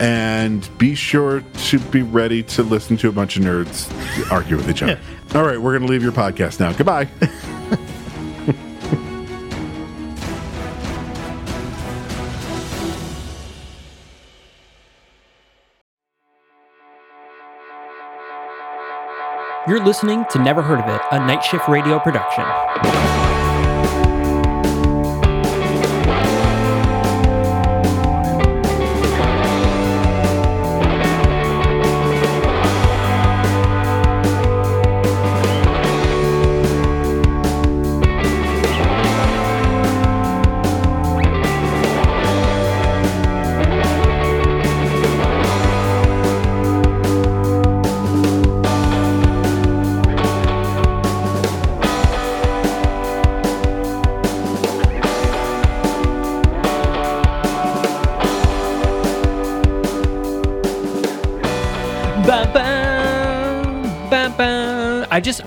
and be sure to be ready to listen to a bunch of nerds argue with each other. All right, we're going to leave your podcast now. Goodbye. You're listening to Never Heard of It, a Night Shift Radio production.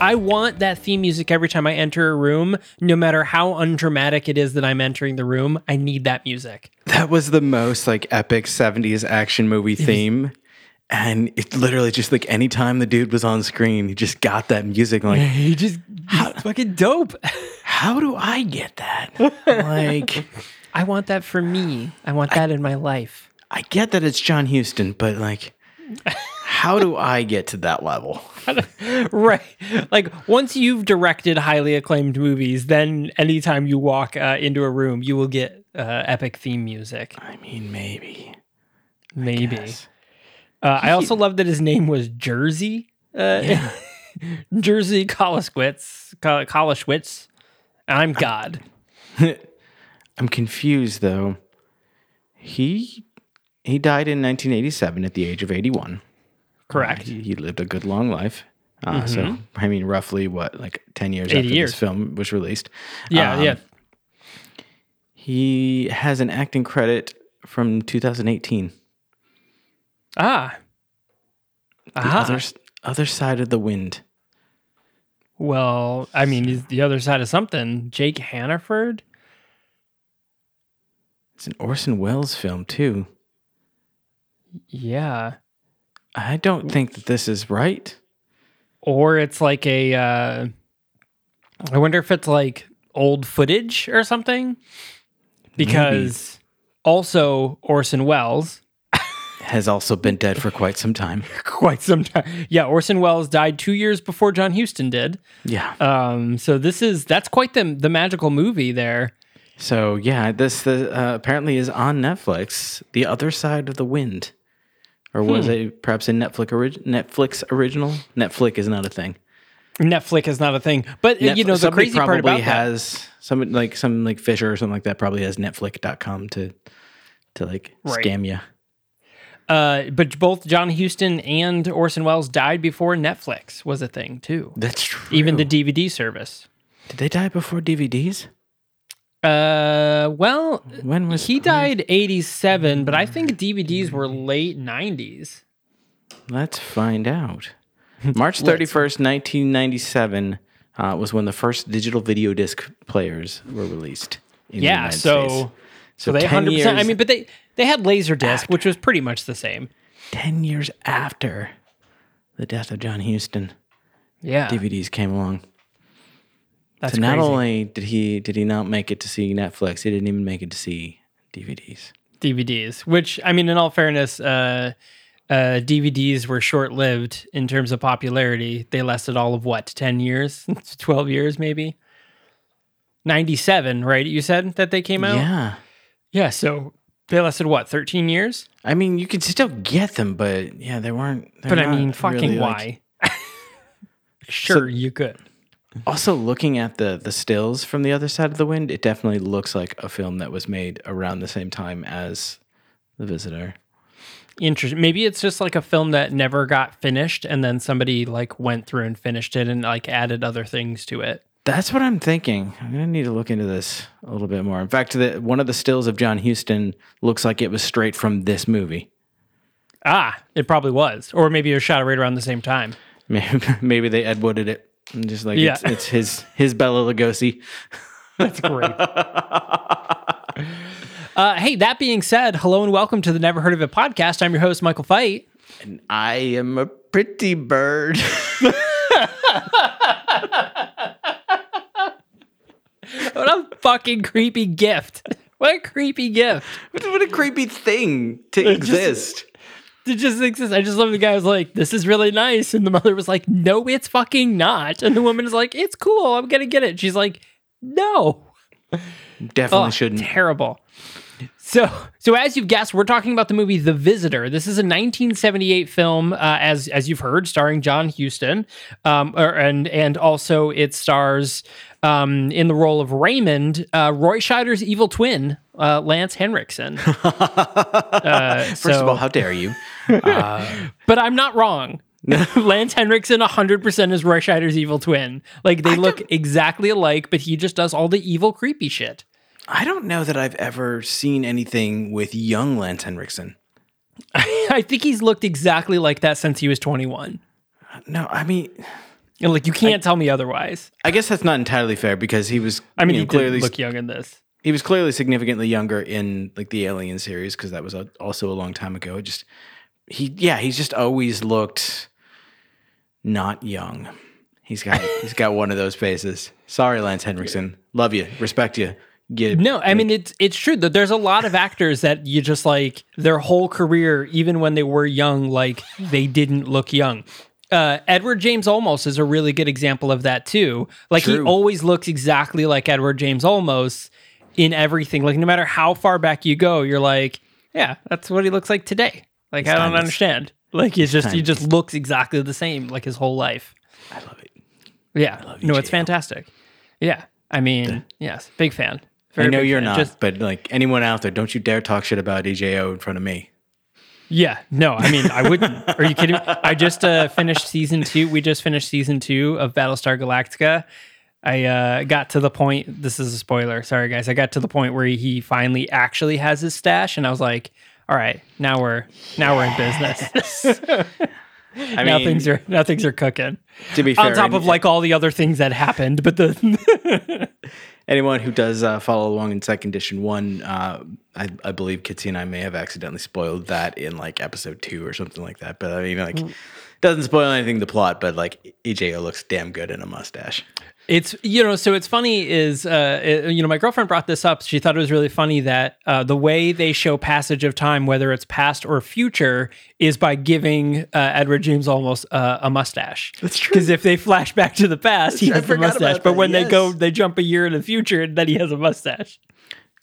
I want that theme music every time I enter a room, no matter how undramatic it is that I'm entering the room. I need that music. That was the most like epic 70s action movie theme. And it literally just like anytime the dude was on screen, he just got that music. Like, He just he's fucking dope. how do I get that? like, I want that for me. I want that in my life. I get that it's John Huston, but like, how do I get to that level? right. Like once you've directed highly acclaimed movies, then anytime you walk uh, into a room, you will get uh, epic theme music. I mean, maybe. Maybe. Yes. Uh, I also love that his name was Jersey. Uh, Jersey Koloswitz. Kol- Koloswitz. I'm God. I'm confused though. He he died in 1987 at the age of 81. Correct. He, he lived a good long life. Uh, So I mean, roughly what, like 10 years after years. this film was released. yeah, Um, yeah. He has an acting credit from 2018. Ah. The Aha. other other side of the wind. Well, I mean, he's the other side of something. Jake Hannaford. It's an Orson Welles film too. Yeah. I don't think that this is right. or it's like a uh I wonder if it's like old footage or something because also Orson Welles Has also been dead for quite some time. quite some time yeah Orson Welles died 2 years before John Huston did Yeah. um so this is that's quite the the magical movie there So yeah, this the, uh, apparently is on Netflix. The Other Side of the Wind, or was it perhaps a Netflix orig- Netflix original? Netflix is not a thing. Netflix is not a thing but uh, you know the crazy part about that has some like some like Fisher or something like that probably has Netflix.com to to like Right. scam you. uh but both John Huston and Orson Welles died before Netflix was a thing too That's true. even the DVD service did they die before DVDs? Uh, well, When was he died 87, but I think DVDs were late 90s. Let's find out. March thirty first, nineteen ninety seven, uh, was when the first digital video disc players were released. In Yeah, so States. so they 100%. I mean, but they they had Laserdisc, which was pretty much the same. 10 years after the death of John Huston, Yeah, DVDs came along. That's so not crazy. only did he did he not make it to see Netflix, he didn't even make it to see DVDs. DVDs, which I mean, in all fairness, uh, uh, DVDs were short lived in terms of popularity. They lasted all of what, 10 years, 12 years, maybe? 97, right? You said that they came out? Yeah. Yeah. So they lasted what, 13 years? I mean, you could still get them, but yeah, they weren't. But I mean, fucking really, like- why? sure, you could. Also, looking at the the stills from the other side of the wind, it definitely looks like a film that was made around the same time as The Visitor. Interesting. Maybe it's just like a film that never got finished and then somebody like went through and finished it and like added other things to it. That's what I'm thinking. I'm gonna need to look into this a little bit more. In fact, the, one of the stills of John Huston looks like it was straight from this movie. Ah, it probably was. Or maybe it was shot right around the same time. Maybe, maybe they Ed Wooded it. And just like Yeah. it's, it's his his Bela Lugosi. That's great. uh, hey, that being said, hello and welcome to the Never Heard of It podcast. I'm your host, Michael Fight. And I am a pretty bird. What a fucking creepy gift. What a creepy gift. what, a creepy thing to just- exist. It just exists. I just love the guy was like, this is really nice. And the mother was like, no, it's fucking not. And the woman is like, it's cool. I'm going to get it. She's like, no. Definitely Oh, shouldn't. Terrible. So, so as you've guessed, we're talking about the movie The Visitor. This is a 1978 film, uh, as as you've heard, starring John Huston, um, or, and and also it stars um, in the role of Raymond, uh, Roy Scheider's evil twin, uh, Lance Henriksen. Uh, First so- of all, how dare you? but I'm not wrong. Lance Henriksen 100% is Roy Scheider's evil twin. Like they look exactly alike, but he just does all the evil, creepy shit. I don't know that I've ever seen anything with young Lance Henriksen. I think he's looked exactly like that since he was 21. No, I mean, And like you can't tell me otherwise. I guess that's not entirely fair because he was. I mean, you he know, clearly did look young in this. he was clearly significantly younger in like the Alien series because that was a, also a long time ago. It just he, yeah, he's just always looked not young. He's got he's got one of those faces. Sorry, Lance Henriksen. Love you, respect you. You No, I mean it's it's true that there's a lot of actors that you just like their whole career, even when they were young, like they didn't look young. Uh, Edward James Olmos is a really good example of that too. Like he always looks exactly like Edward James Olmos in everything. Like no matter how far back you go, you're like, yeah, that's what he looks like today. Like I don't understand. Like he's just he just looks exactly the same like his whole life. I love it. Yeah, no, it's fantastic. Yeah, I mean, yes, big fan. I know you're fan. not, Just- but like anyone out there, don't you dare talk shit about EJO in front of me. Yeah, no, I mean, I wouldn't. Are you kidding? me? I just uh, finished season two. We just finished season two of Battlestar Galactica. I uh, got to the point. This is a spoiler. Sorry, guys. I got to the point where he finally actually has his stash, and I was like, "All right, now we're now we're in business. I now mean, things are now things are cooking." to be fair, On top of like all the other things that happened, but the anyone who does uh, follow along in second edition one, uh, I, I believe Kitsy and I may have accidentally spoiled that in like episode two or something like that. But I mean, like, doesn't spoil anything the plot, but like EJO looks damn good in a mustache. It's you know, so it's funny is uh, it- you know, my girlfriend brought this up. She thought it was really funny that uh, the way they show passage of time, whether it's past or future, is by giving uh, Edward James Olmos uh, a mustache. That's true. Because if they flash back to the past, he I has a mustache. But when they go, they jump a year in the future, then he has a mustache.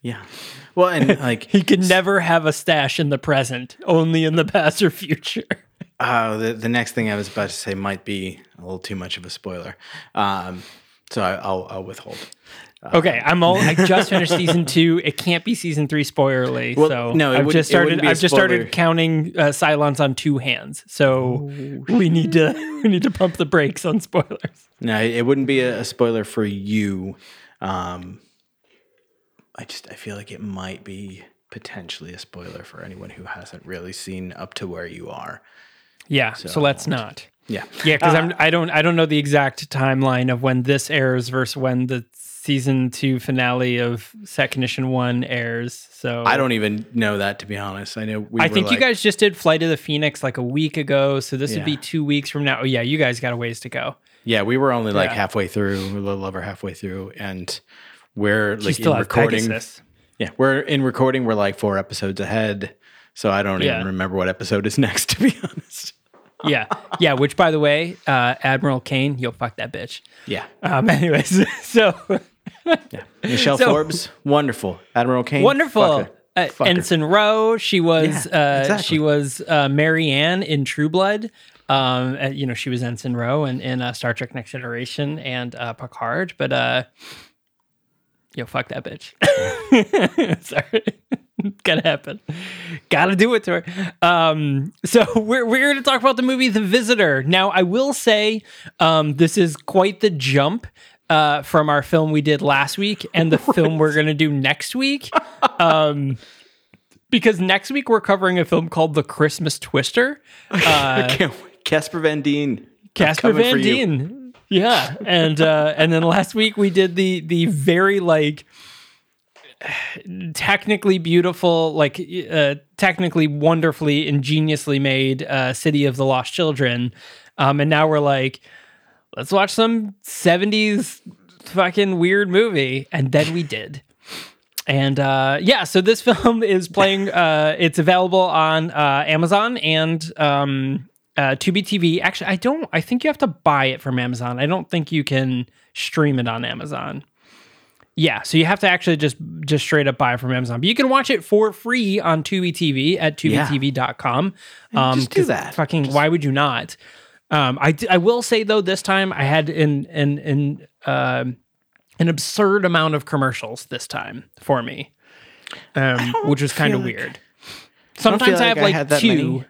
Yeah. Well, and like, He can never have a stash in the present, only in the past or future. uh, the the next thing I was about to say might be a little too much of a spoiler. Um, so I, I'll I'll withhold. Okay, I'm all. I just finished season two. It can't be season three spoilerly. Well, so no, it I've just started. I've just started counting uh, Cylons on two hands. So we need to we need to pump the brakes on spoilers. No, it wouldn't be a, a spoiler for you. Um, I just I feel like it might be potentially a spoiler for anyone who hasn't really seen up to where you are. Yeah. So, let's not. Yeah. Yeah, because I'm. Uh, I don't. I don't know the exact timeline of when this airs versus when the season two finale of Set Edition One airs. So I don't even know that to be honest. I know we I were think you guys just did Flight of the Phoenix like a week ago, so this would be two weeks from now. Oh yeah, you guys got a ways to go. Yeah, we were only like Yeah. halfway through, a little over halfway through, and we're She like still in recording. Pegasus. Yeah, we're in recording. We're like four episodes ahead. So I don't Yeah. even remember what episode is next, to be honest. Yeah, yeah. Which, by the way, uh, Admiral Cain, yo, fuck that bitch. Yeah. Um, anyways, so Yeah. Michelle So- Forbes, wonderful. Admiral Cain, wonderful. Uh, Ensign Ro, she was Yeah, uh, exactly. she was uh, Mary Ann in True Blood. Um, uh, you know, she was Ensign Ro in, in uh, Star Trek Next Generation and uh, Picard. But uh, yo, fuck that bitch. Sorry, gotta happen. Gotta do it to her. Um, so we're we're going to talk about the movie The Visitor. Now, I will say, um, this is quite the jump. Uh, from our film we did last week and the film we're going to do next week um, because next week we're covering a film called The Christmas Twister. Can't. Casper Van Dien. Casper Van. Dien. Yeah, and uh, and then last week we did the the very like technically beautiful, like uh, technically wonderfully ingeniously made uh, City of the Lost Children, um, and now we're like, let's watch some '70s fucking weird movie, and then we did. And uh, yeah, so this film is playing. Uh, it's available on uh, Amazon and um, uh, Tubi TV. Actually, I don't. I think you have to buy it from Amazon. I don't think you can stream it on Amazon. Yeah, so you have to actually just just straight up buy it from Amazon. But you can watch it for free on Tubi TV at tubitv.com. Um, Just do that. Fucking, why would you not? Um, I will say though, this time I had an an an um an absurd amount of commercials this time for me, um, which was kind of like- weird. Sometimes I like have I like that two. many.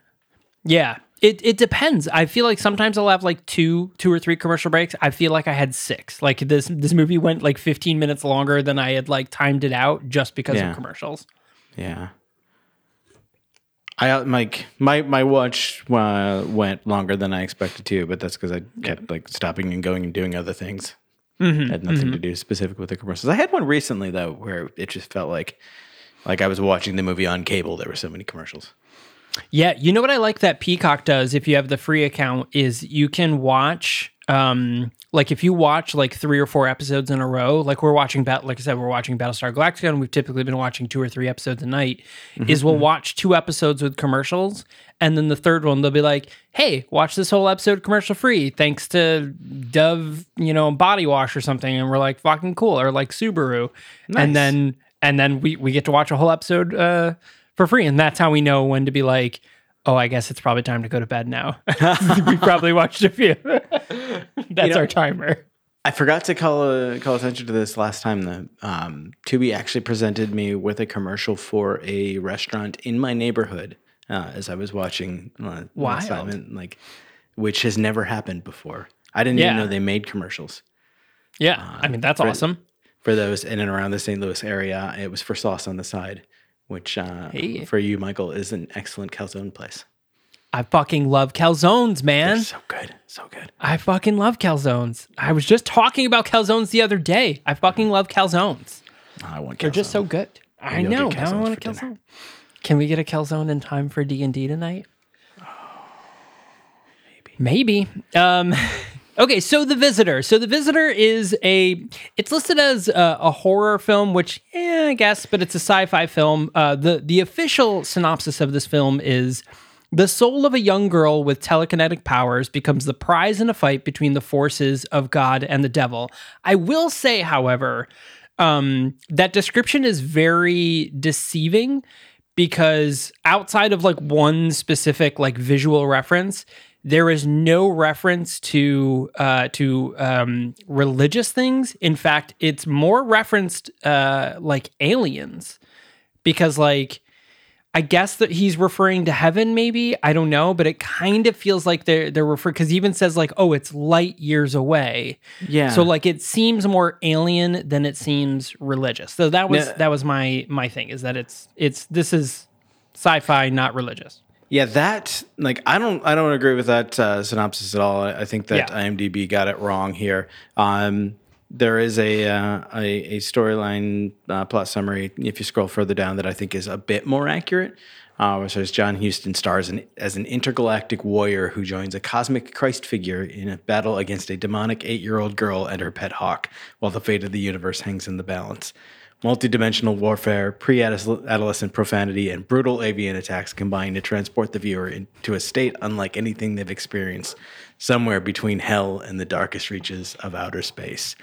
Yeah, it it depends. I feel like sometimes I'll have like two two or three commercial breaks. I feel like I had six. Like this this movie went like 15 minutes longer than I had like timed it out just because Yeah. of commercials. Yeah. I uh, like my my watch uh, went longer than I expected to, but that's because I kept like stopping and going and doing other things. Mm-hmm, Had nothing to do specific with the commercials. I had one recently though where it just felt like like I was watching the movie on cable. There were so many commercials. Yeah, you know what I like that Peacock does if you have the free account is you can watch um like if you watch like three or four episodes in a row, like we're watching bat like I said, we're watching Battlestar Galactica and we've typically been watching two or three episodes a night, is we'll watch two episodes with commercials and then the third one they'll be like, Hey, watch this whole episode commercial free thanks to Dove, you know, body wash or something, and we're like fucking cool, or like Subaru. Nice. And then and then we we get to watch a whole episode uh for free and that's how we know when to be like oh i guess it's probably time to go to bed now we probably watched a few that's know- our timer I forgot to call uh, call attention to this last time. The um, Tubi actually presented me with a commercial for a restaurant in my neighborhood uh, as I was watching uh, last time, Wild. and, like which has never happened before. I didn't Yeah. even know they made commercials yeah i mean that's for- awesome for those in and around the St. Louis area. It was for Sauce on the Side, which uh, Hey. for you, Michael, is an excellent calzone place. i fucking love calzones man They're so good, so good. i fucking love calzones i was just talking about calzones the other day i fucking love calzones I want. Calzones. They're just so good i Maybe I'll know now i want a for dinner. calzone can we get a calzone in time for d&d tonight Maybe. Maybe. Um, okay, so The Visitor. So The Visitor is a. It's listed as a, a horror film, which, I guess, but it's a sci-fi film. Uh, the the official synopsis of this film is. The soul of a young girl with telekinetic powers becomes the prize in a fight between the forces of God and the devil. I will say, however, um, that description is very deceiving because outside of like one specific like visual reference there is no reference to uh to um religious things in fact it's more referenced uh like aliens because like I guess that he's referring to heaven, maybe. I don't know, but it kind of feels like they're they're referring because he even says like, oh, it's light years away. Yeah. So like it seems more alien than it seems religious. So that was that was my my thing is that it's it's this is sci-fi, not religious. Yeah, that like I don't I don't agree with that uh, synopsis at all. I think that Yeah. IMDb got it wrong here. Um, there is a uh, a, a storyline uh, plot summary if you scroll further down that I think is a bit more accurate. Uh, which says John Huston stars in, as an intergalactic warrior who joins a cosmic Christ figure in a battle against a demonic eight year old girl and her pet hawk, while the fate of the universe hangs in the balance. Multidimensional warfare, pre adolescent profanity, and brutal avian attacks combine to transport the viewer into a state unlike anything they've experienced somewhere between hell and the darkest reaches of outer space.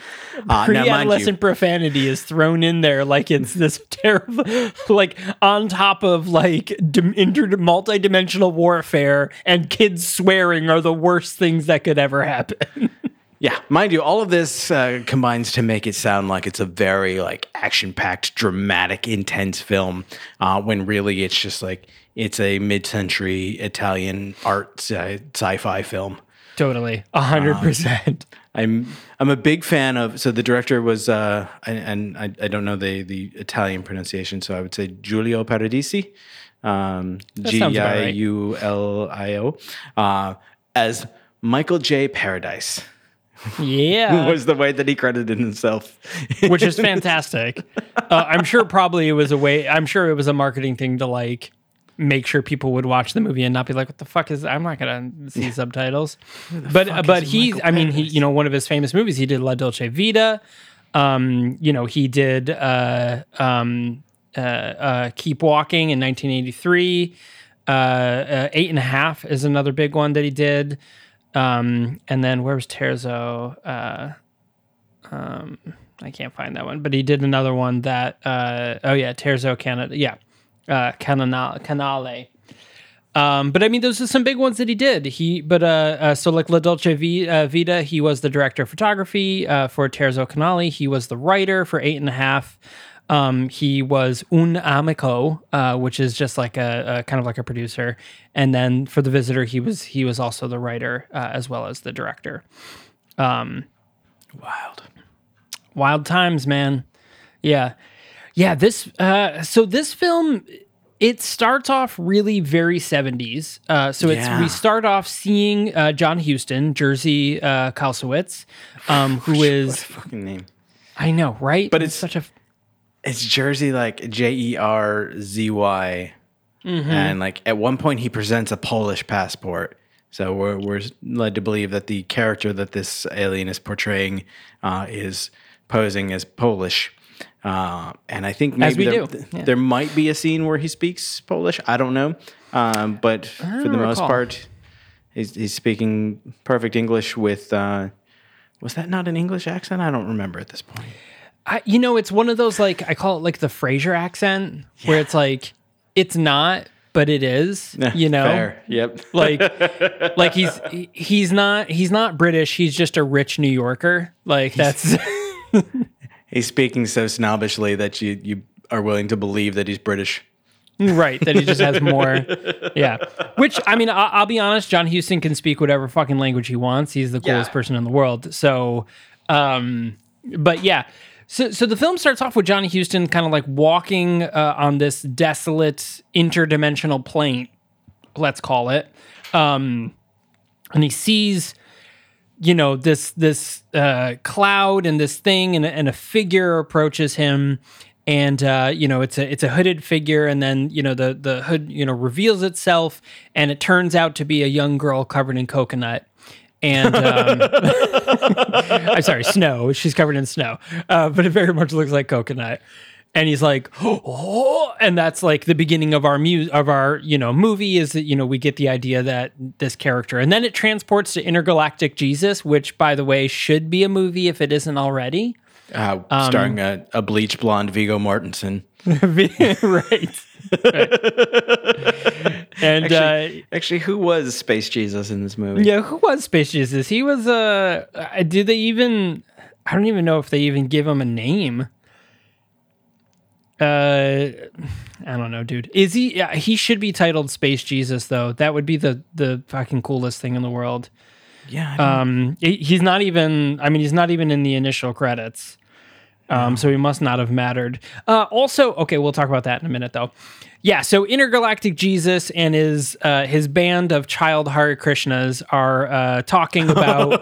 Uh, you, Pre-adolescent profanity is thrown in there like it's this terrible, like on top of like inter- multi-dimensional warfare and kids swearing are the worst things that could ever happen. Yeah, mind you, all of this uh, combines to make it sound like it's a very like action-packed, dramatic, intense film. Uh, when really it's just like it's a mid-century Italian art sci- sci-fi film. totally, a hundred percent. I'm I'm a big fan of. So the director was, uh, and, and I, I don't know the the Italian pronunciation, so I would say Giulio Paradisi, um, G I. U L I O, uh, as Michael J. Paradise. Yeah, was the way that he credited himself. which is fantastic. Uh, I'm sure probably it was a way. I'm sure it was a marketing thing to like make sure people would watch the movie and not be like, "What the fuck is?" I'm not gonna see subtitles. But uh, but he, I mean, he, you know, one of his famous movies, he did La Dolce Vita. Um, you know, he did uh, um, uh, uh, Keep Walking in 1983. Uh, uh, Eight and a Half is another big one that he did. Um, and then where was Terzo? Uh, um, I can't find that one, but he did another one that. Uh, oh yeah, Terzo Canada. Yeah, uh, Canale. Canale. Um, but I mean, those are some big ones that he did. He, but uh, uh so like La Dolce v, uh, Vita, he was the director of photography uh, for Terzo Canale. He was the writer for Eight and a Half. Um, he was un amico, uh, which is just like a, a kind of like a producer. And then for the visitor, he was he was also the writer uh, as well as the director. Um, Wild. Wild times, man. Yeah. Yeah, this uh so this film it starts off really very 70s. Uh so it's Yeah. we start off seeing uh John Huston, Jersey uh Kalsowitz, um who a fucking name? I know, right? But it's- such a It's Jersey, like J E R Z Y, and like at one point he presents a Polish passport. So we're we're led to believe that the character that this alien is portraying uh, is posing as Polish. Uh, and I think maybe there, yeah. there might be a scene where he speaks Polish. I don't know, um, but for the don't most part, he's, he's speaking perfect English with. Uh, was that not an English accent? I don't remember at this point. I, you know, it's one of those like I call it like the Fraser accent where it's like it's not but it is, you know. Fair. Yep. like like he's he's not he's not british he's just a rich new yorker like that's He's speaking so snobbishly that you you are willing to believe that he's British. right that he just has more yeah which i mean I'll, I'll be honest john huston can speak whatever fucking language he wants he's the coolest Yeah. person in the world so um but yeah so, so the film starts off with Johnny Huston kind of like walking uh, on this desolate interdimensional plane, let's call it, um, and he sees you know this this uh, cloud and this thing and, and a figure approaches him. And uh, you know it's a it's a hooded figure and then you know the the hood you know reveals itself. And it turns out to be a young girl covered in coconut and um, I'm sorry snow. She's covered in snow. Uh, but it very much looks like coconut. And he's like oh and that's like the beginning of our mu- of our you know movie is that you know we get the idea that this character and then it transports to intergalactic jesus which by the way should be a movie if it isn't already. Uh, Um, starring a, a bleach blonde Viggo Mortensen. right and uh Actually, who was Space Jesus in this movie? yeah who was space jesus? He was uh uh, did they even i don't even know if they even give him a name. Uh i don't know dude. Is he yeah, he should be titled space jesus though. That would be the the fucking coolest thing in the world. Yeah. Um he's not even i mean he's not even in the initial credits um so he must not have mattered uh also okay we'll talk about that in a minute though yeah so intergalactic jesus and his uh his band of child hare krishnas are uh talking about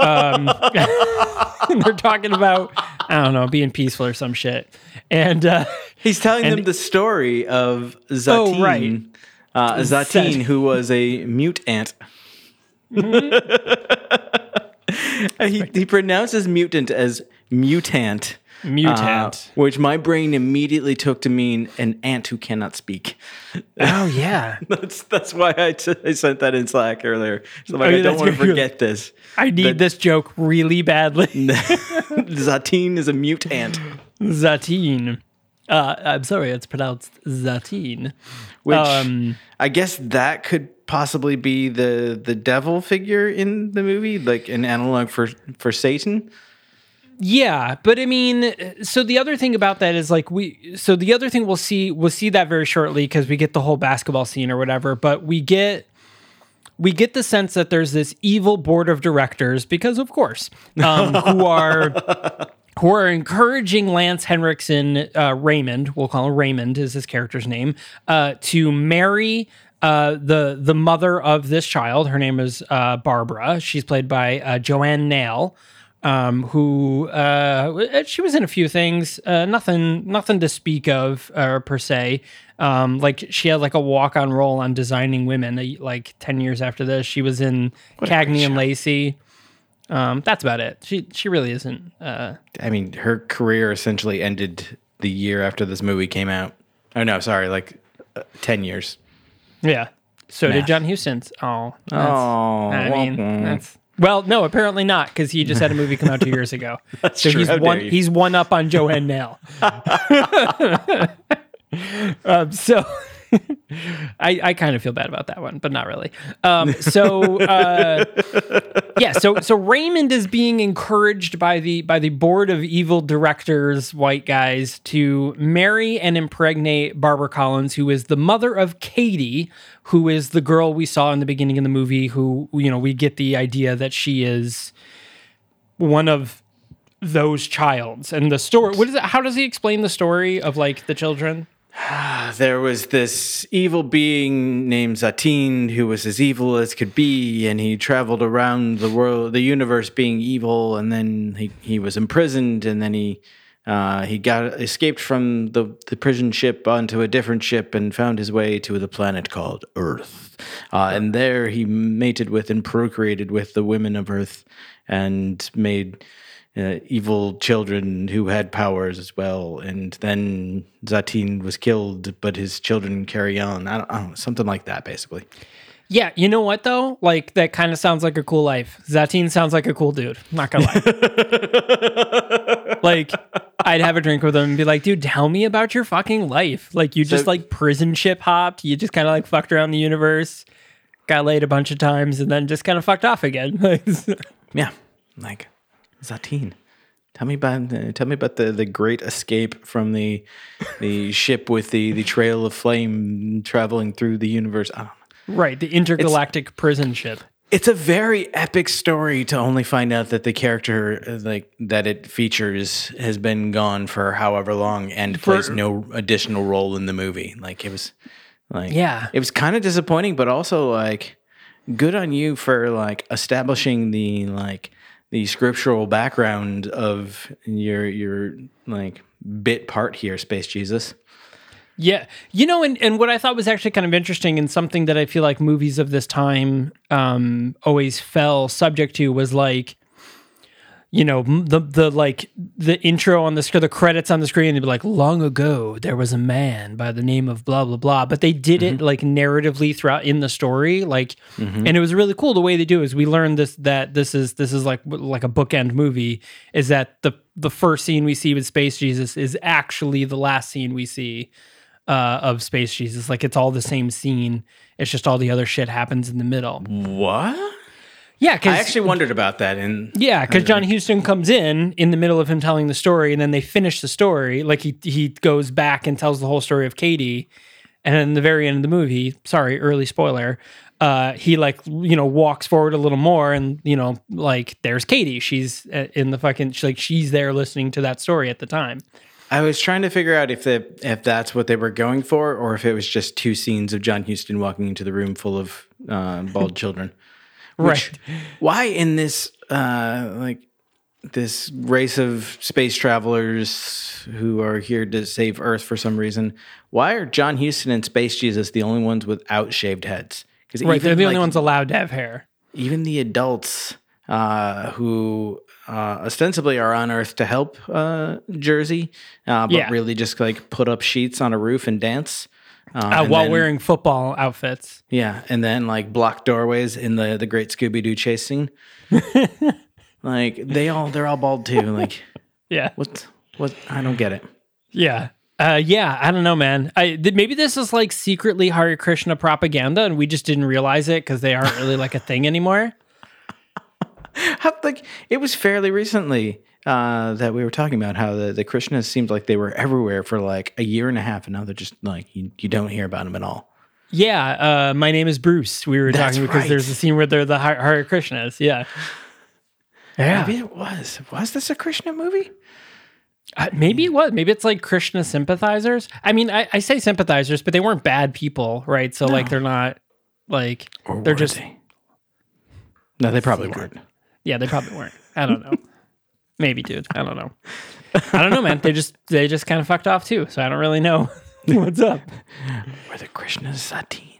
um they're talking about i don't know being peaceful or some shit and uh He's telling and- them the story of Oh, Zatine. right. Uh, Zatine, who was a mute ant. Mm-hmm. he, he pronounces mutant as mutant. Mutant. uh, which my brain immediately took to mean an ant who cannot speak. oh yeah. That's that's why I, t- I sent that in Slack earlier. So like, Oh, yeah, I don't want to good. forget this. I need this joke really badly. Zatine is a mute ant. Zatine. Uh, I'm sorry, it's pronounced Zatine. Which Um, I guess that could possibly be the the devil figure in the movie, like an analog for for Satan. Yeah, but I mean, so the other thing about that is like we. So the other thing we'll see, we'll see that very shortly because we get the whole basketball scene or whatever. But we get, we get the sense that there's this evil board of directors because, of course, um, who are who are encouraging Lance Henriksen, uh, Raymond, we'll call him Raymond, is his character's name, uh, to marry uh, the the mother of this child. Her name is uh, Barbara. She's played by uh, Joanne Nail, um, who uh, she was in a few things. Uh, nothing nothing to speak of uh, per se. Um, like she had like a walk on role on Designing Women. Like ten years after this, she was in Cagney and Lacey. Um, that's about it. She she really isn't. Uh, I mean, her career essentially ended the year after this movie came out. Oh no, sorry, like uh, ten years. Yeah. So did Math. John Huston's. Oh. that's- Oh, I mean, womp. that's well, no, apparently not, because he just had a movie come out two years ago. so true. he's How one. dare you. He's one up on Joanne Nail. um, so. I, I kind of feel bad about that one, but not really. Um, so uh, yeah, so so Raymond is being encouraged by the by the board of evil directors, white guys, to marry and impregnate Barbara Collins, who is the mother of Katie, who is the girl we saw in the beginning of the movie. Who you know we get the idea that she is one of those childs and the story. What is it? How does he explain the story of like the children? There was this evil being named Zatine who was as evil as could be, and he traveled around the world, the universe, being evil. And then he, he was imprisoned, and then he uh, he got escaped from the, the prison ship onto a different ship and found his way to the planet called Earth. Uh, and there he mated with and procreated with the women of Earth, and made uh, evil children who had powers as well. And then Zatine was killed, but his children carry on. I don't, I don't know, something like that, basically. Yeah, you know what though? Like that kind of sounds like a cool life. Zatine sounds like a cool dude. Not gonna lie. like I'd have a drink with him and be like, dude, tell me about your fucking life. Like you just like prison ship hopped. You just kind of like fucked around the universe, got laid a bunch of times, and then just kind of fucked off again. Yeah, like Zatine. Tell me about the, tell me about the, the great escape from the the ship with the, the trail of flame traveling through the universe. I don't know. right, the intergalactic prison ship. It's a very epic story to only find out that the character uh, like that it features has been gone for however long and plays no additional role in the movie. Like it was like Yeah. It was kind of disappointing but also like good on you for like establishing the like the scriptural background of your your like bit part here Space Jesus. Yeah. You know, and, and what I thought was actually kind of interesting and something that I feel like movies of this time um, always fell subject to was like, you know, the the like the intro on the screen, the credits on the screen, they'd be like, long ago there was a man by the name of blah blah blah. But they did it like narratively throughout in the story, like, and it was really cool the way they do is we learned this that this is this is like like a bookend movie is that the the first scene we see with Space Jesus is actually the last scene we see uh, of Space Jesus. Like it's all the same scene. It's just all the other shit happens in the middle. What? Yeah, because I actually wondered about that and yeah, because John Huston comes in in the middle of him telling the story, and then they finish the story. Like he he goes back and tells the whole story of Katie, and then in the very end of the movie, sorry, early spoiler, uh, he like you know walks forward a little more, and you know like there's Katie. She's uh, in the fucking she's like she's there listening to that story at the time. I was trying to figure out if the if that's what they were going for, or if it was just two scenes of John Huston walking into the room full of uh, bald children. Which, Why in this uh, like this race of space travelers who are here to save Earth for some reason? Why are John Huston and Space Jesus the only ones without shaved heads? Because Right, they're the only ones allowed to have hair. even the adults uh, who uh, ostensibly are on Earth to help uh, Jersey, uh, but Yeah. really just like put up sheets on a roof and dance. Uh, while then- wearing football outfits. yeah, and then like block doorways in the the Great Scooby Doo chase scene. like they all they're all bald too. Like Yeah. what what I don't get it. Yeah. Uh, yeah, I don't know, man. I th- maybe this is like secretly Hare Krishna propaganda, and we just didn't realize it because they aren't really like a thing anymore. How, like it was fairly recently uh, that we were talking about how the the Krishnas seemed like they were everywhere for like a year and a half, and now they're just like you, you don't hear about them at all. Yeah, uh, my name is Bruce. We were That's talking because right. there's a scene where they're the Hare Krishnas. Yeah, yeah. Maybe it was. Was this a Krishna movie? Uh, maybe it was. Maybe it's like Krishna sympathizers. I mean, I, I say sympathizers, but they weren't bad people, right? So like, they're not like Or they're just they? No, they probably weren't. yeah, they probably weren't. I don't know. maybe, dude. I don't know. I don't know, man. They just they just kind of fucked off too. So I don't really know what's up. Were the Krishnas Satine?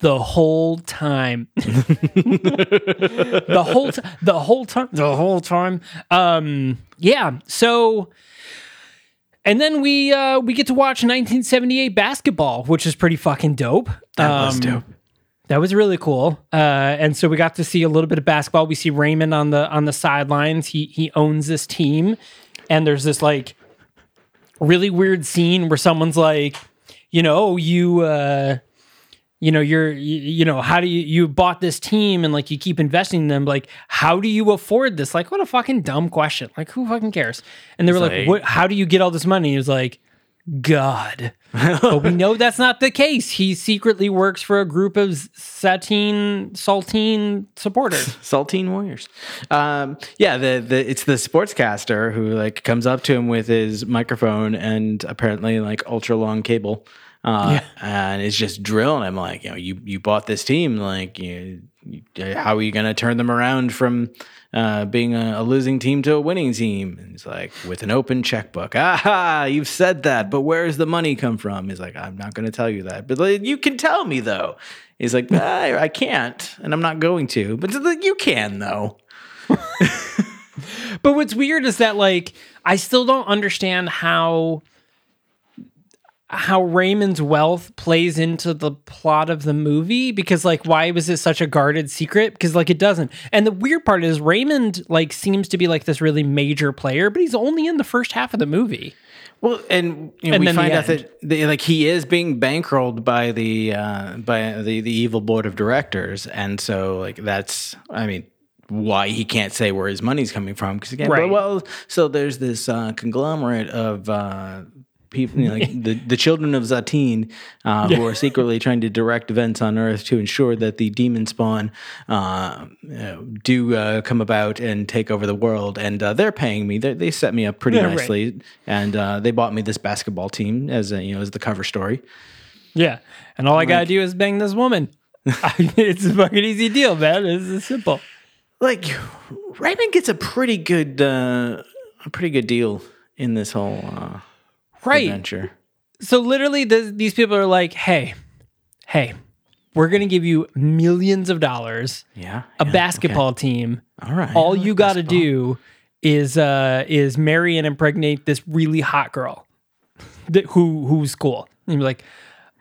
the whole time. the whole t- the whole time the whole time. Um yeah, so and then we uh we get to watch 1978 basketball, which is pretty fucking dope. That was Um, dope. That was really cool. Uh, and so we got to see a little bit of basketball. We see Raymond on the on the sidelines. He he owns this team, and there's this like really weird scene where someone's like, you know, you uh, you know, you're you, you know, how do you you bought this team and like you keep investing in them? Like, how do you afford this? Like, what a fucking dumb question. Like, who fucking cares? And they were like, like- what? How do you get all this money? He was like. God. but we know that's not the case. He secretly works for a group of Satine Saltine supporters. Saltine Warriors. Um, yeah, the, the it's the sportscaster who like comes up to him with his microphone and apparently like ultra long cable, uh, and is just drilling him like, you know, you you bought this team, like, you, you how are you gonna turn them around from uh, being a, a losing team to a winning team? And he's like, with an open checkbook. Aha, you've said that, but where does the money come from? He's like, I'm not gonna tell you that, but like, you can tell me though. He's like, I, I can't, and I'm not going to, but like, you can though. But what's weird is that like I still don't understand how how Raymond's wealth plays into the plot of the movie? Because like why was it such a guarded secret? Because like it doesn't. And the weird part is Raymond like seems to be like this really major player but he's only in the first half of the movie. Well, and, you know, And we find out that the, like he is being bankrolled by the uh, by the the evil board of directors, and so like that's I mean why he can't say where his money's coming from. Because again, Right. well, well, so there's this uh, conglomerate of. Uh, People you know, like the, the children of Zatine, uh, who are secretly trying to direct events on Earth to ensure that the demon spawn uh, you know, do uh, come about and take over the world, and uh, they're paying me. They, they set me up pretty Yeah, right. nicely, and uh, they bought me this basketball team as a, you know as the cover story. yeah. And all I gotta do is bang this woman. It's a fucking easy deal man. It's simple. Like Raymond gets a pretty good uh, a pretty good deal in this whole uh, right. adventure. so literally the, these people are like hey hey we're gonna give you millions of dollars Yeah, a yeah, basketball team. All right, all like you got to do is uh is marry and impregnate this really hot girl that, who who's cool. And you'd be like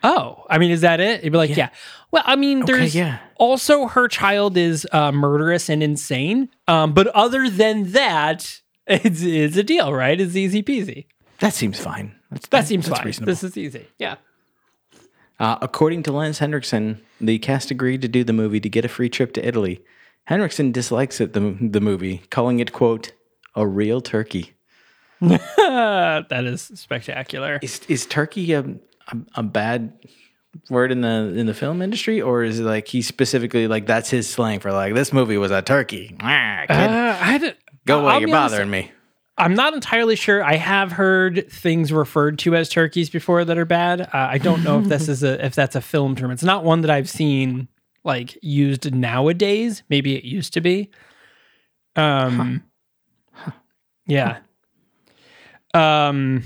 oh i mean is that it? You'd be like yeah, well i mean there's yeah. also her child is uh, murderous and insane um but other than that it's it's a deal right? It's easy peasy That seems fine. That's, that seems that's fine reasonable. this is easy yeah Uh, according to Lance Henriksen, the cast agreed to do the movie to get a free trip to Italy. Henriksen dislikes it, the, the movie, calling it, quote, a real turkey. that is spectacular Is, is turkey a, a, a bad word in the in the film industry? Or is it like he specifically, like, that's his slang for, like, this movie was a turkey? Ah, uh, I Go away, I'll you're be honest, bothering me. I'm not entirely sure. I have heard things referred to as turkeys before that are bad. Uh, I don't know if this is a if that's a film term. It's not one that I've seen like used nowadays. Maybe it used to be. Um, yeah. Um,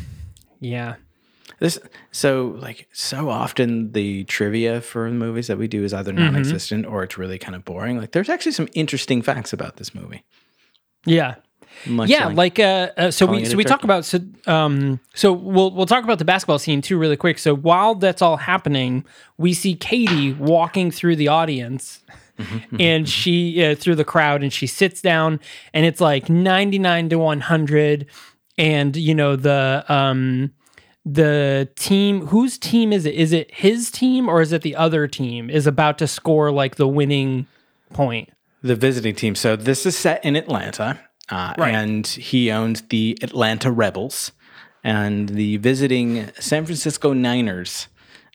yeah. This so like so often the trivia for movies that we do is either non-existent or it's really kind of boring. Like there's actually some interesting facts about this movie. Yeah. Much yeah, like, uh, uh, so we so we talk about so um so we'll we'll talk about the basketball scene too really quick. So while that's all happening, we see Katie walking through the audience. and she uh, through the crowd and she sits down and it's like 99 to 100 and you know the um the team whose team is it is it his team or is it the other team is about to score like the winning point the visiting team. So this is set in Atlanta, uh, Right. and he owns the Atlanta Rebels, and the visiting San Francisco Niners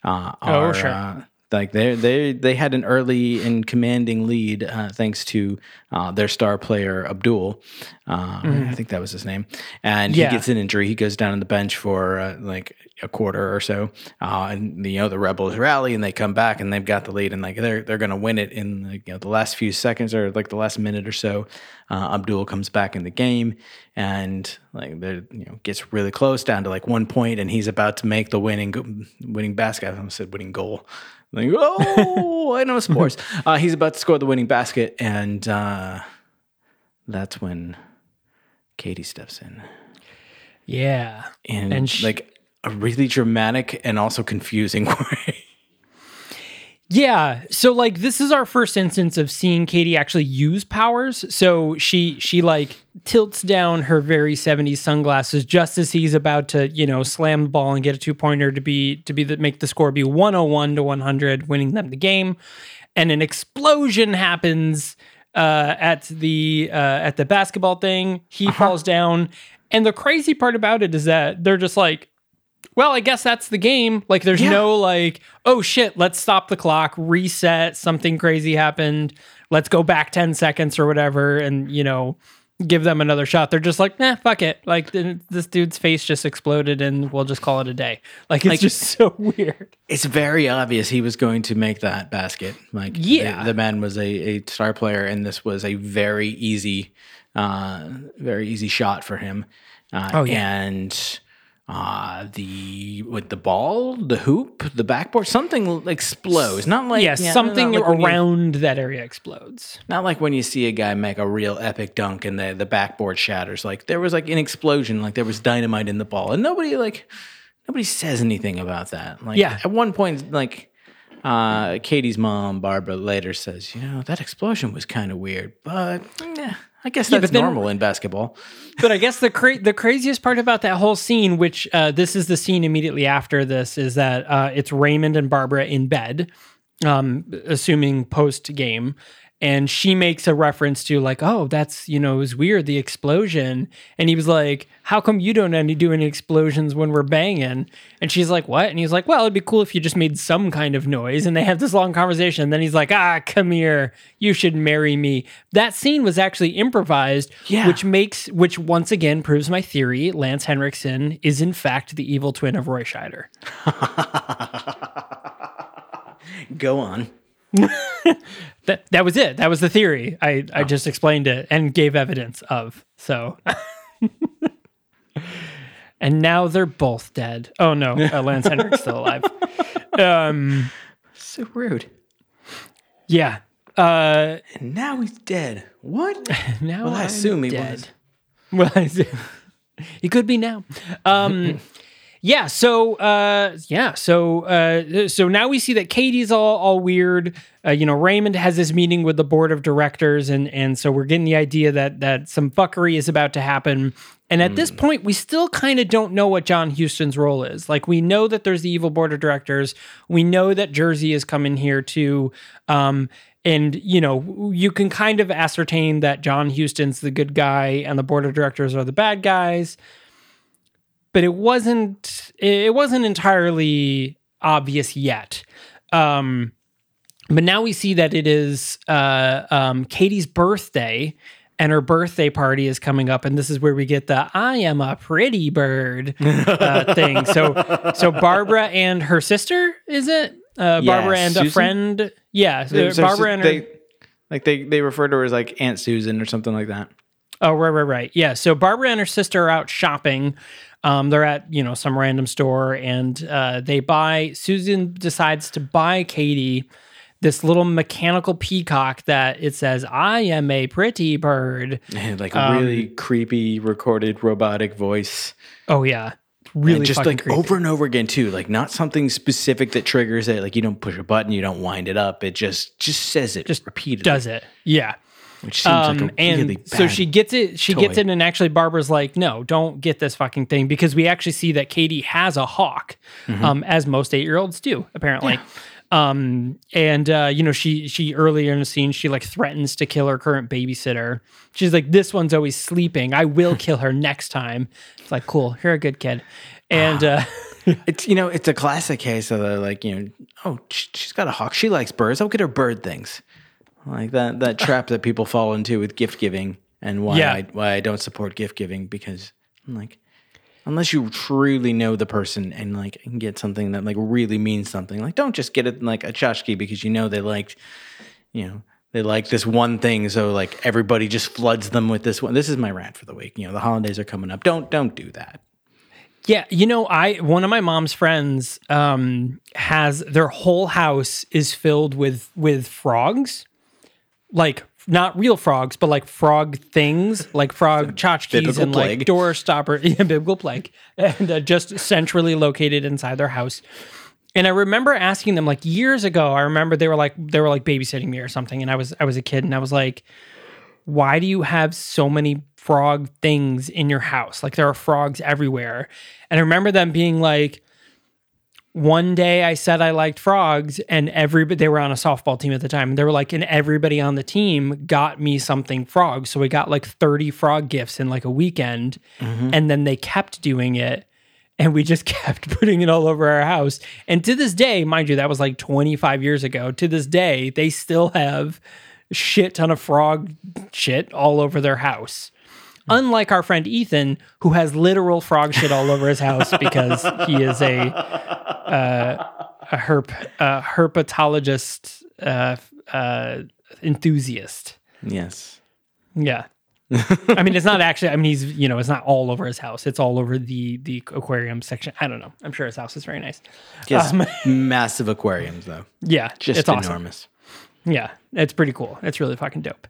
uh, are. Oh, sure. uh, like they they they had an early and commanding lead uh, thanks to uh, their star player Abdul, uh, I think that was his name, and Mm-hmm. Yeah. he gets an injury. He goes down on the bench for uh, like a quarter or so, uh, and you know the rebels rally and they come back and they've got the lead and like they're they're gonna win it in like, you know the last few seconds or like the last minute or so. Uh, Abdul comes back in the game and like they you know gets really close down to like one point and he's about to make the winning winning basket. I almost said winning goal. Like oh, I know sports. Uh, he's about to score the winning basket and uh, that's when Katie steps in yeah in And sh- like a really dramatic and also confusing way. Yeah, so like this is our first instance of seeing Katie actually use powers. So she she like tilts down her very 70s sunglasses just as he's about to, you know, slam the ball and get a two-pointer to be to be the make the score be 101 to 100, winning them the game. And an explosion happens uh, at the uh, at the basketball thing. He falls down. And the crazy part about it is that they're just like well, I guess that's the game. Like, there's Yeah. no like, oh shit, let's stop the clock, reset, something crazy happened, let's go back 10 seconds or whatever, and, you know, give them another shot. They're just like, nah, fuck it. Like, th- this dude's face just exploded and we'll just call it a day. Like, it's Like- just so weird. it's very obvious he was going to make that basket. Like, Yeah. the, the man was a, a star player, and this was a very easy, uh, very easy shot for him. Uh, Oh, yeah. and uh, the with the ball, the hoop, the backboard, something explodes. Not like yeah, something like when you- around that area explodes. Not like when you see a guy make a real epic dunk and the the backboard shatters. Like there was like an explosion, like there was dynamite in the ball, and nobody like nobody says anything about that. Like Yeah. at one point, like uh, Katie's mom Barbara later says, you know, that explosion was kind of weird, but yeah, I guess Yeah, that's then- normal in basketball. but I guess the cra- the craziest part about that whole scene, which uh, this is the scene immediately after this, is that uh, it's Raymond and Barbara in bed, um, assuming post game, and she makes a reference to like, oh, that's you know, it was weird the explosion, and he was like, how come you don't any do any explosions when we're banging? And she's like, what? And he's like, well, it'd be cool if you just made some kind of noise. And they have this long conversation. And then he's like, ah, come here, you should marry me. That scene was actually improvised, Yeah. which makes which once again proves my theory lance henriksen is in fact the evil twin of roy scheider Go on. that that was it that was the theory i i just explained it and gave evidence of so and now they're both dead oh no uh, lance henrik's still alive um So rude. yeah uh And now he's dead. What? now Well, I I'm assume he dead. was. Well, he could be now. Um, yeah. So, uh, yeah. So, uh, so now we see that Katie's all all weird. Uh, you know, Raymond has this meeting with the board of directors, and and so we're getting the idea that that some fuckery is about to happen. And at this point, we still kind of don't know what John Huston's role is. Like, we know that there's the evil board of directors. We know that Jerzy is coming here too. Um, and you know, you can kind of ascertain that John Huston's the good guy and the board of directors are the bad guys. But it wasn't. It wasn't entirely obvious yet. Um, but now we see that it is uh, um, Katie's birthday, and her birthday party is coming up, and this is where we get the "I am a pretty bird" uh, thing. So, so Barbara and her sister is it? Uh, Yeah, Barbara and a friend. Yeah, So- uh, so- Barbara and her. they, like they they refer to her as like Aunt Susan or something like that. Oh, right, right, right. Yeah. So Barbara and her sister are out shopping. Um, they're at you know some random store, and uh, they buy. Susan decides to buy Katie this little mechanical peacock that it says, I am a pretty bird. And like a really creepy recorded robotic voice. Oh, yeah. Really and just like creepy. over and over again too. Like not something specific that triggers it. Like you don't push a button, you don't wind it up. It just just says it Just repeatedly. does it. Yeah. Which seems Um, like a and really bad. so she gets it. She gets it, and actually, Barbara's like, "No, don't get this fucking thing," because we actually see that Katie has a hawk, Mm-hmm. um, as most eight year olds do, apparently. Um, and uh, you know, she she earlier in the scene, she like threatens to kill her current babysitter. She's like, "This one's always sleeping. I will kill her next time." It's like, cool, you're a good kid. And uh, It's you know it's a classic case of the, like you know oh she's got a hawk she likes birds I'll get her bird things like that that trap that people fall into with gift giving and why Yeah. I why I don't support gift giving because I'm like unless you truly know the person and like can get something that like really means something like don't just get it like a tchotchke because you know they liked you know they like this one thing. So like everybody just floods them with this one. This is my rant for the week. You know the holidays are coming up. Don't don't do that. Yeah, you know, I one of my mom's friends um has their whole house is filled with with frogs. Like not real frogs, but like frog things, like frog tchotchkes and like plague. door stopper, yeah, biblical plague, and uh, just centrally located inside their house. And I remember asking them like years ago. I remember they were like they were like babysitting me or something, and I was I was a kid, and I was like, why do you have so many frog things in your house? Like there are frogs everywhere. And I remember them being like, one day I said I liked frogs, and everybody they were on a softball team at the time. And they were like, and everybody on the team got me something frog. So we got like 30 frog gifts in like a weekend. Mm-hmm. And then they kept doing it. And we just kept putting it all over our house. And to this day, mind you, that was like 25 years ago. To this day, they still have shit ton of frog shit all over their house. Unlike our friend Ethan, who has literal frog shit all over his house because he is a uh, a herp a herpetologist uh, uh, enthusiast. yes Yeah. I mean, it's not actually. I mean, he's you know, it's not all over his house. It's all over the the aquarium section. I don't know. I'm sure his house is very nice. Yes, massive aquariums though, Yeah, just it's awesome. Yeah, it's pretty cool. It's really fucking dope.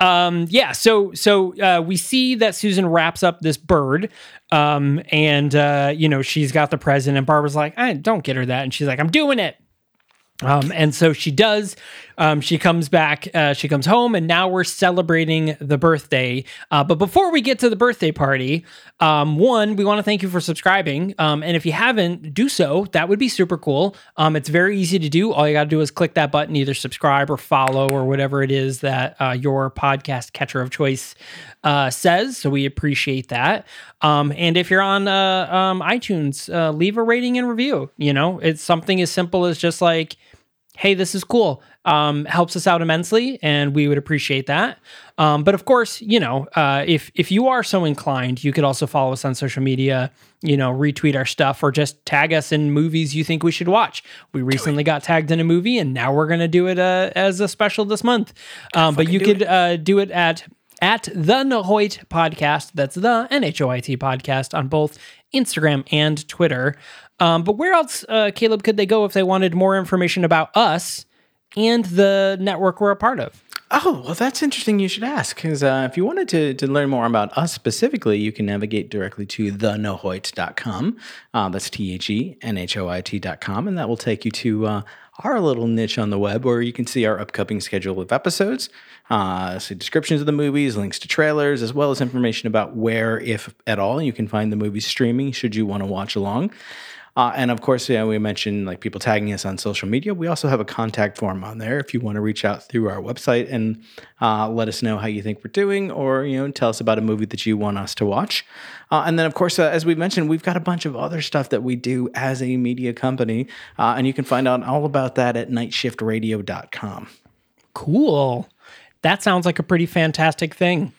Um, yeah, so so uh, we see that Susan wraps up this bird, um, and uh, you know she's got the present, and Barbara's like, "I don't get her that," and she's like, "I'm doing it." Um, and so she does. Um, she comes back. Uh, she comes home, and now we're celebrating the birthday. Uh, but before we get to the birthday party, um, one, we want to thank you for subscribing. Um, and if you haven't, do so. That would be super cool. Um, it's very easy to do. All you got to do is click that button, either subscribe or follow or whatever it is that uh, your podcast catcher of choice uh, says. So we appreciate that. Um, and if you're on uh, um, iTunes, uh, leave a rating and review. You know, it's something as simple as just like, hey, this is cool. Um, helps us out immensely, and we would appreciate that. Um, but of course, you know, uh, if if you are so inclined, you could also follow us on social media. You know, retweet our stuff or just tag us in movies you think we should watch. We recently got tagged in a movie, and now we're gonna do it uh, as a special this month. Um, but you could uh, do it at at the Nahoit podcast. That's the N H O I T podcast on both Instagram and Twitter. Um, but where else, uh, Caleb, could they go if they wanted more information about us and the network we're a part of? Oh, well, that's interesting. You should ask because uh, if you wanted to, to learn more about us specifically, you can navigate directly to thenhoit.com. Uh, that's T H E N H O I T.com, and that will take you to uh, our little niche on the web where you can see our upcoming schedule of episodes, uh, see descriptions of the movies, links to trailers, as well as information about where, if at all, you can find the movies streaming should you want to watch along. Uh, and of course, yeah, we mentioned like people tagging us on social media. We also have a contact form on there if you want to reach out through our website and uh, let us know how you think we're doing, or you know, tell us about a movie that you want us to watch. Uh, and then, of course, uh, as we mentioned, we've got a bunch of other stuff that we do as a media company, uh, and you can find out all about that at nightshiftradio.com. Cool. That sounds like a pretty fantastic thing.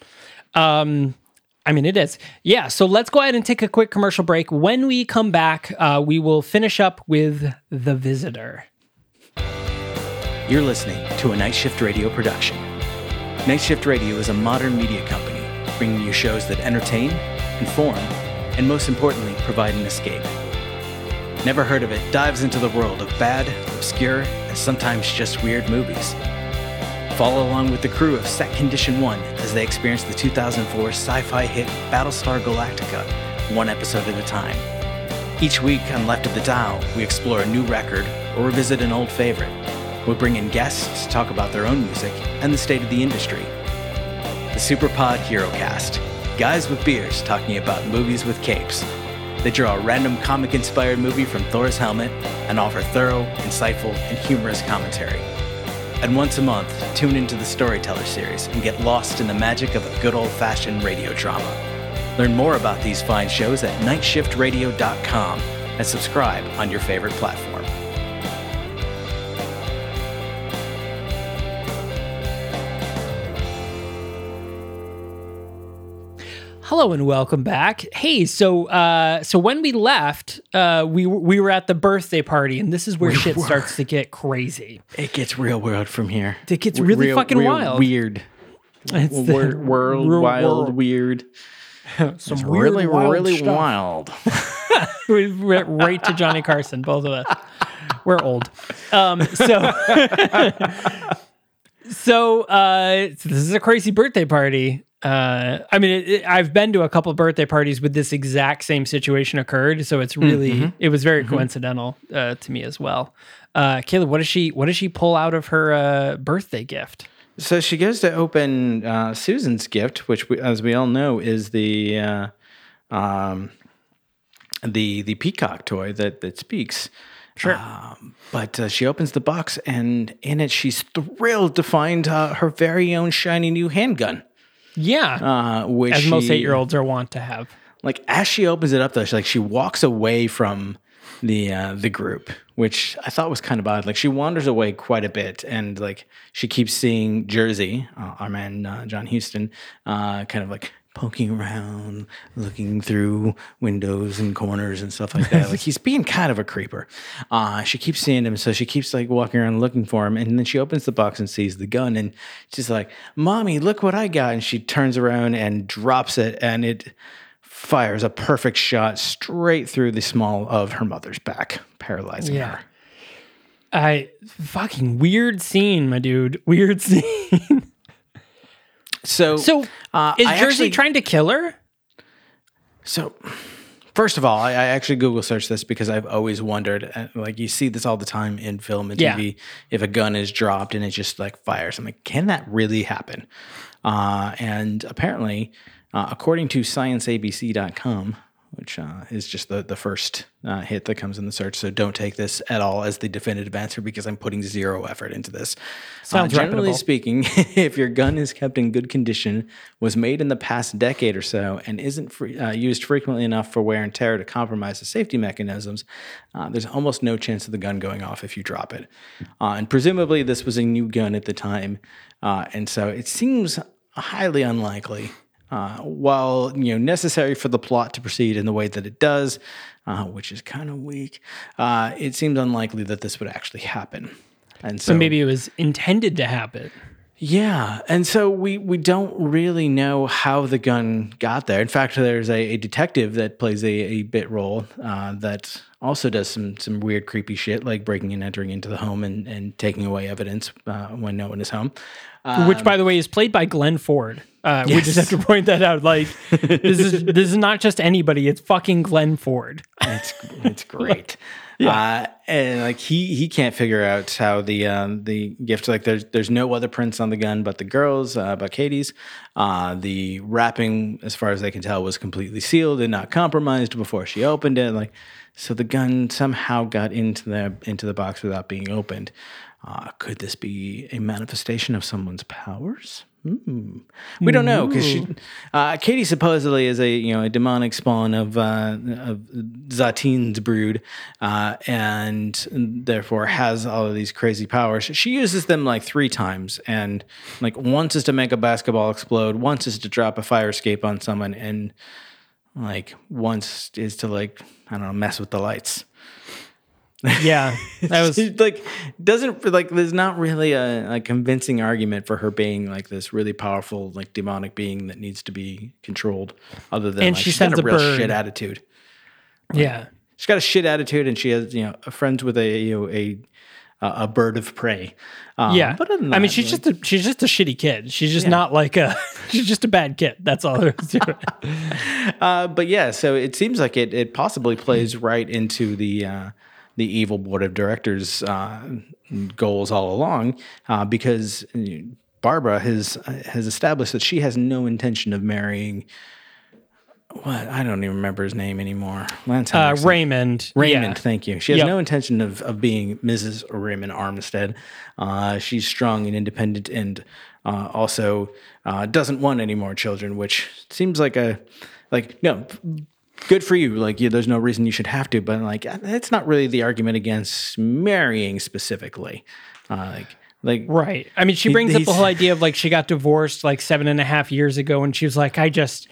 Um, I mean, it is. Yeah. So let's go ahead and take a quick commercial break. When we come back, uh, we will finish up with The Visitor. You're listening to a Night Shift Radio production. Night Shift Radio is a modern media company bringing you shows that entertain, inform, and most importantly, provide an escape. Never Heard of It dives into the world of bad, obscure, and sometimes just weird movies. Follow along with the crew of Set Condition 1 as they experience the 2004 sci fi hit Battlestar Galactica, one episode at a time. Each week on Left of the Dial, we explore a new record or revisit an old favorite. We bring in guests to talk about their own music and the state of the industry. The Superpod Hero Cast guys with beers talking about movies with capes. They draw a random comic inspired movie from Thor's helmet and offer thorough, insightful, and humorous commentary. And once a month, tune into the Storyteller series and get lost in the magic of a good old fashioned radio drama. Learn more about these fine shows at nightshiftradio.com and subscribe on your favorite platform. Hello and welcome back. Hey, so uh, so when we left, uh, we we were at the birthday party, and this is where shit starts to get crazy. It gets real world from here. It gets really Real- fucking real wild. Weird. It's the Wor- world, real wild, world. weird. Some It's weird, really, wild really stuff. wild. we went right to Johnny Carson, both of us. We're old. Um, so, so, uh, so this is a crazy birthday party. Uh, I mean, it, it- I've been to a couple birthday parties with this exact same situation occurred, so it's really it was very coincidental uh, to me as well. Uh, Kayla, what does she what does she pull out of her uh, birthday gift? So she goes to open uh, Susan's gift, which, we, as we all know, is the uh, um, the the peacock toy that that speaks. Sure. Um, but uh, she opens the box, and in it, she's thrilled to find uh, her very own shiny new handgun. Yeah, Uh, which as most she- eight year olds are wont to have. like as she opens it up though she like she walks away from the uh the group which i thought was kind of odd like she wanders away quite a bit and like she keeps seeing jerzy uh, our man uh, john huston uh kind of like poking around looking through windows and corners and stuff like that like he's being kind of a creeper uh she keeps seeing him so she keeps like walking around looking for him and then she opens the box and sees the gun and she's like mommy look what i got and she turns around and drops it and it fires a perfect shot straight through the small of her mother's back, paralyzing Yeah. her. I fucking weird scene, my dude. Weird scene. So, So uh, is I Jerzy actually- trying to kill her? So, first of all, I, I actually Google searched this because I've always wondered. uh, Like you see this all the time in film and Yeah. TV. If a gun is dropped and it just like fires, I'm like, can that really happen? Uh, and apparently, uh, according to ScienceABC.com, which uh, is just the the first uh, hit that comes in the search, so don't take this at all as the definitive answer because I'm putting zero effort into this. Sounds uh, generally reputable. speaking, if your gun is kept in good condition, was made in the past decade or so, and isn't free, uh, used frequently enough for wear and tear to compromise the safety mechanisms, uh, there's almost no chance of the gun going off if you drop it. Uh, and presumably, this was a new gun at the time, uh, and so it seems highly unlikely. Uh, while you know necessary for the plot to proceed in the way that it does, uh, which is kind of weak, uh, it seems unlikely that this would actually happen. And so, So maybe it was intended to happen. yeah, and so we we don't really know how the gun got there. In fact, there's a, a detective that plays a, a bit role uh, that also does some some weird, creepy shit, like breaking and entering into the home and, and taking away evidence uh, when no one is home. Which by the way is played by Glenn Ford. Uh, We just have to point that out. Like this is this is not just anybody; it's fucking Glenn Ford. It's it's great. Uh, and like he he can't figure out how the um, the gift like there's there's no other prints on the gun but the girls uh, but Katie's. Uh, the wrapping, as far as they can tell, was completely sealed and not compromised before she opened it. Like so, the gun somehow got into the into the box without being opened. Uh, could this be a manifestation of someone's powers? Hmm. We don't know because uh, Katie supposedly is a you know a demonic spawn of uh, of Sateen's brood, uh, and therefore has all of these crazy powers. She uses them like three times, and like once is to make a basketball explode, once is to drop a fire escape on someone, and like once is to like I don't know mess with the lights. Yeah, that was like doesn't like there's not really a, a convincing argument for her being like this really powerful like demonic being that needs to be controlled other than And like, she she's got a a real bird. shit attitude yeah. she's got a shit attitude and she has you know friends with a you know a a, a bird of prey. Um, yeah, but than I mean, she's like- just a, she's just a shitty kid. She's just not like a she's just a bad kid. That's all there is to it. Uh, but yeah, so it seems like it it possibly plays right into the uh, the evil board of directors uh, goals all along, uh, because Barbara has has established that she has no intention of marrying. What I don't even remember his name anymore. Lance Uh, Raymond. Raymond, yeah. thank you. She has Yep. no intention of, of being Mrs. Raymond Armstead. Uh, she's strong and independent and uh, also uh, doesn't want any more children, which seems like a, like, no, good for you. Like, you, there's no reason you should have to, but like, that's not really the argument against marrying specifically. Uh, like, like, Right. I mean, she brings up the whole idea of like she got divorced like seven and a half years ago, and she was like, I just,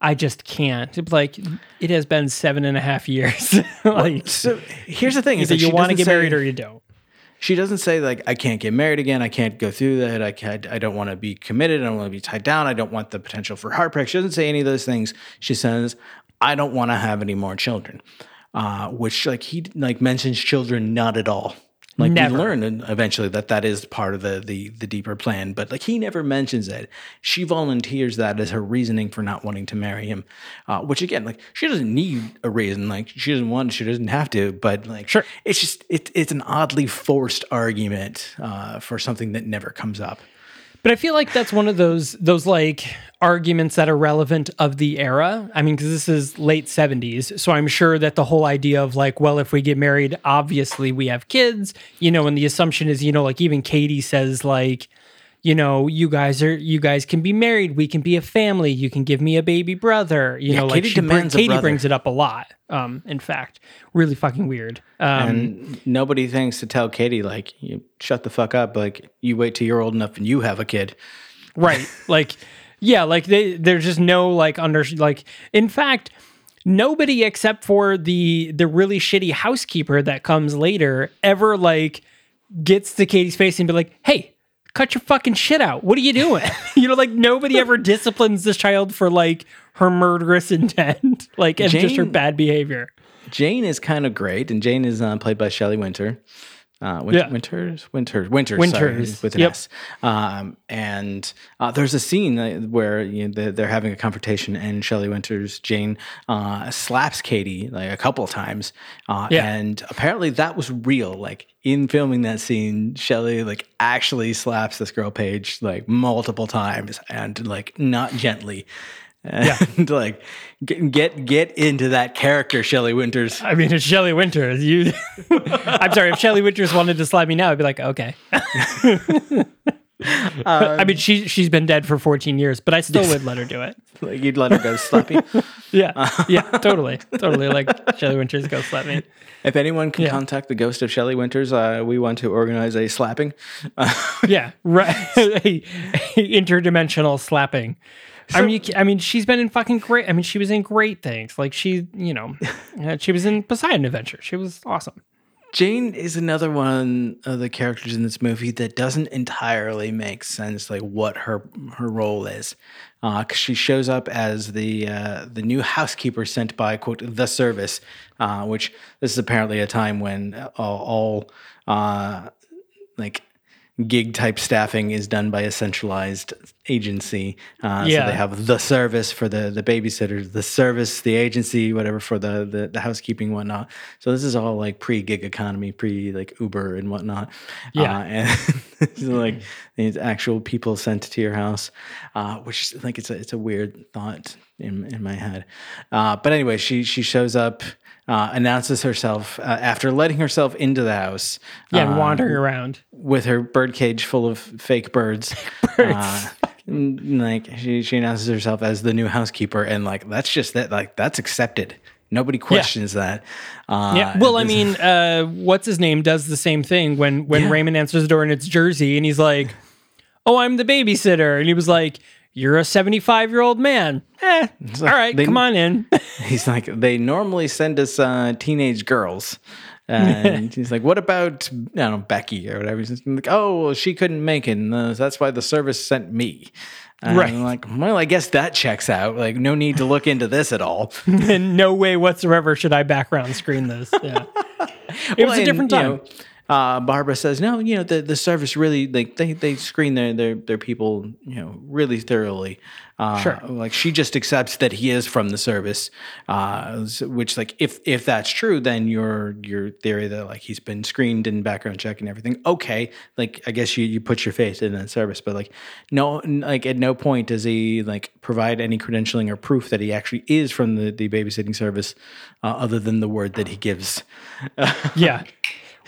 I just can't. Like, it has been seven and a half years. like, so here's the thing: is that you want to get say- married or you don't. she doesn't say like I can't get married again. I can't go through that. I can't. I don't want to be committed. I don't want to be tied down. I don't want the potential for heartbreak. She doesn't say any of those things. She says I don't want to have any more children, uh, which like he like mentions children not at all. Like Never. we learn eventually that that is part of the the the deeper plan, but like he never mentions it. She volunteers that as her reasoning for not wanting to marry him, uh, which again, like she doesn't need a reason. Like she doesn't want, she doesn't have to. But like, Sure. it's just it, it's an oddly forced argument uh, for something that never comes up. But I feel like that's one of those those like arguments that are relevant of the era. I mean, because this is late '70s, so I'm sure that the whole idea of like, well, if we get married, obviously we have kids, you know, and the assumption is, you know, like even Katie says like. You know, you guys are you guys can be married. We can be a family. You can give me a baby brother. You know, like Katie bring- Katie brings it up a lot. Um, in fact, really fucking weird. Um, And nobody thinks to tell Katie like, you shut the fuck up. Like you wait till you're old enough and you have a kid. right like yeah like they there's just no like under like in fact nobody except for the the really shitty housekeeper that comes later ever like gets to katie's face and be like hey cut your fucking shit out. What are you doing? You know like nobody ever disciplines this child for like her murderous intent like and just her bad behavior. Jane is kind of great, and Jane is uh, played by Shelley Winter. Uh, Win- Yeah. Winters, Winters, Winters, Winters, sorry, with an yep. S. Um, and uh, there's a scene where you know, they're, they're having a confrontation, and Shelley Winters, Jane, uh, slaps Katie like a couple of times. Uh, Yeah. And apparently that was real. Like in filming that scene, Shelley like actually slaps this girl Paige like multiple times, and like not gently. And like get, get get into that character, Shelley Winters. I mean, it's Shelley Winters. You, I'm sorry. If Shelley Winters wanted to slap me now, I'd be like, okay. I mean, she she's been dead for 14 years, but I still would let her do it. Like you'd let her go slappy. Yeah, yeah, totally, totally. Like Shelley Winters, go slap me. If anyone can Yeah. contact the ghost of Shelley Winters, uh, we want to organize a slapping. Yeah, right. a, a interdimensional slapping. I mean, you, I mean, she's been in fucking great. I mean, she was in great things. Like she, you know, uh, she was in Poseidon Adventure. She was awesome. Jane is another one of the characters in this movie that doesn't entirely make sense, like what her her role is. Uh, 'cause she shows up as the uh, the new housekeeper sent by quote the service, uh, which this is apparently a time when all, all uh, like gig type staffing is done by a centralized agency. Uh, Yeah. So they have the service for the the babysitters, the service, the agency, whatever for the the, the housekeeping, whatnot. So this is all like pre gig economy, pre like Uber and whatnot. Yeah. Uh, and it's like these actual people sent to your house, uh, which like it's a it's a weird thought in in my head. Uh, but anyway, she she shows up. Uh, announces herself uh, after letting herself into the house. Yeah, and uh, wandering around. with her birdcage full of fake birds. Uh, like she, she announces herself as the new housekeeper, and like that's just that. Like that's accepted. Nobody questions that. Uh, Yeah. Well, I mean, uh, what's his name does the same thing when when Yeah. Raymond answers the door and it's Jerzy, and he's like, "Oh, I'm the babysitter," and he was like. You're a 75 year old man. Eh, all right, they- come on in. he's like they normally send us uh, teenage girls. And he's like, "What about I don't know Becky or whatever?" He's like, "Oh, well, she couldn't make it. And, uh, that's why the service sent me." And Right. I'm like, well, I guess that checks out. Like, no need to look into this at all. In no way whatsoever should I background screen this. Yeah. It was a different and, time. you know, uh, Barbara says, "No, you know the, the service really like they, they screen their, their their people you know really thoroughly. Uh, Sure. Like she just accepts that he is from the service, uh, which like if if that's true, then your your theory that like he's been screened and background check and everything, okay. Like I guess you you put your faith in that service, but like no like at no point does he like provide any credentialing or proof that he actually is from the the babysitting service, uh, other than the word that he gives. Yeah.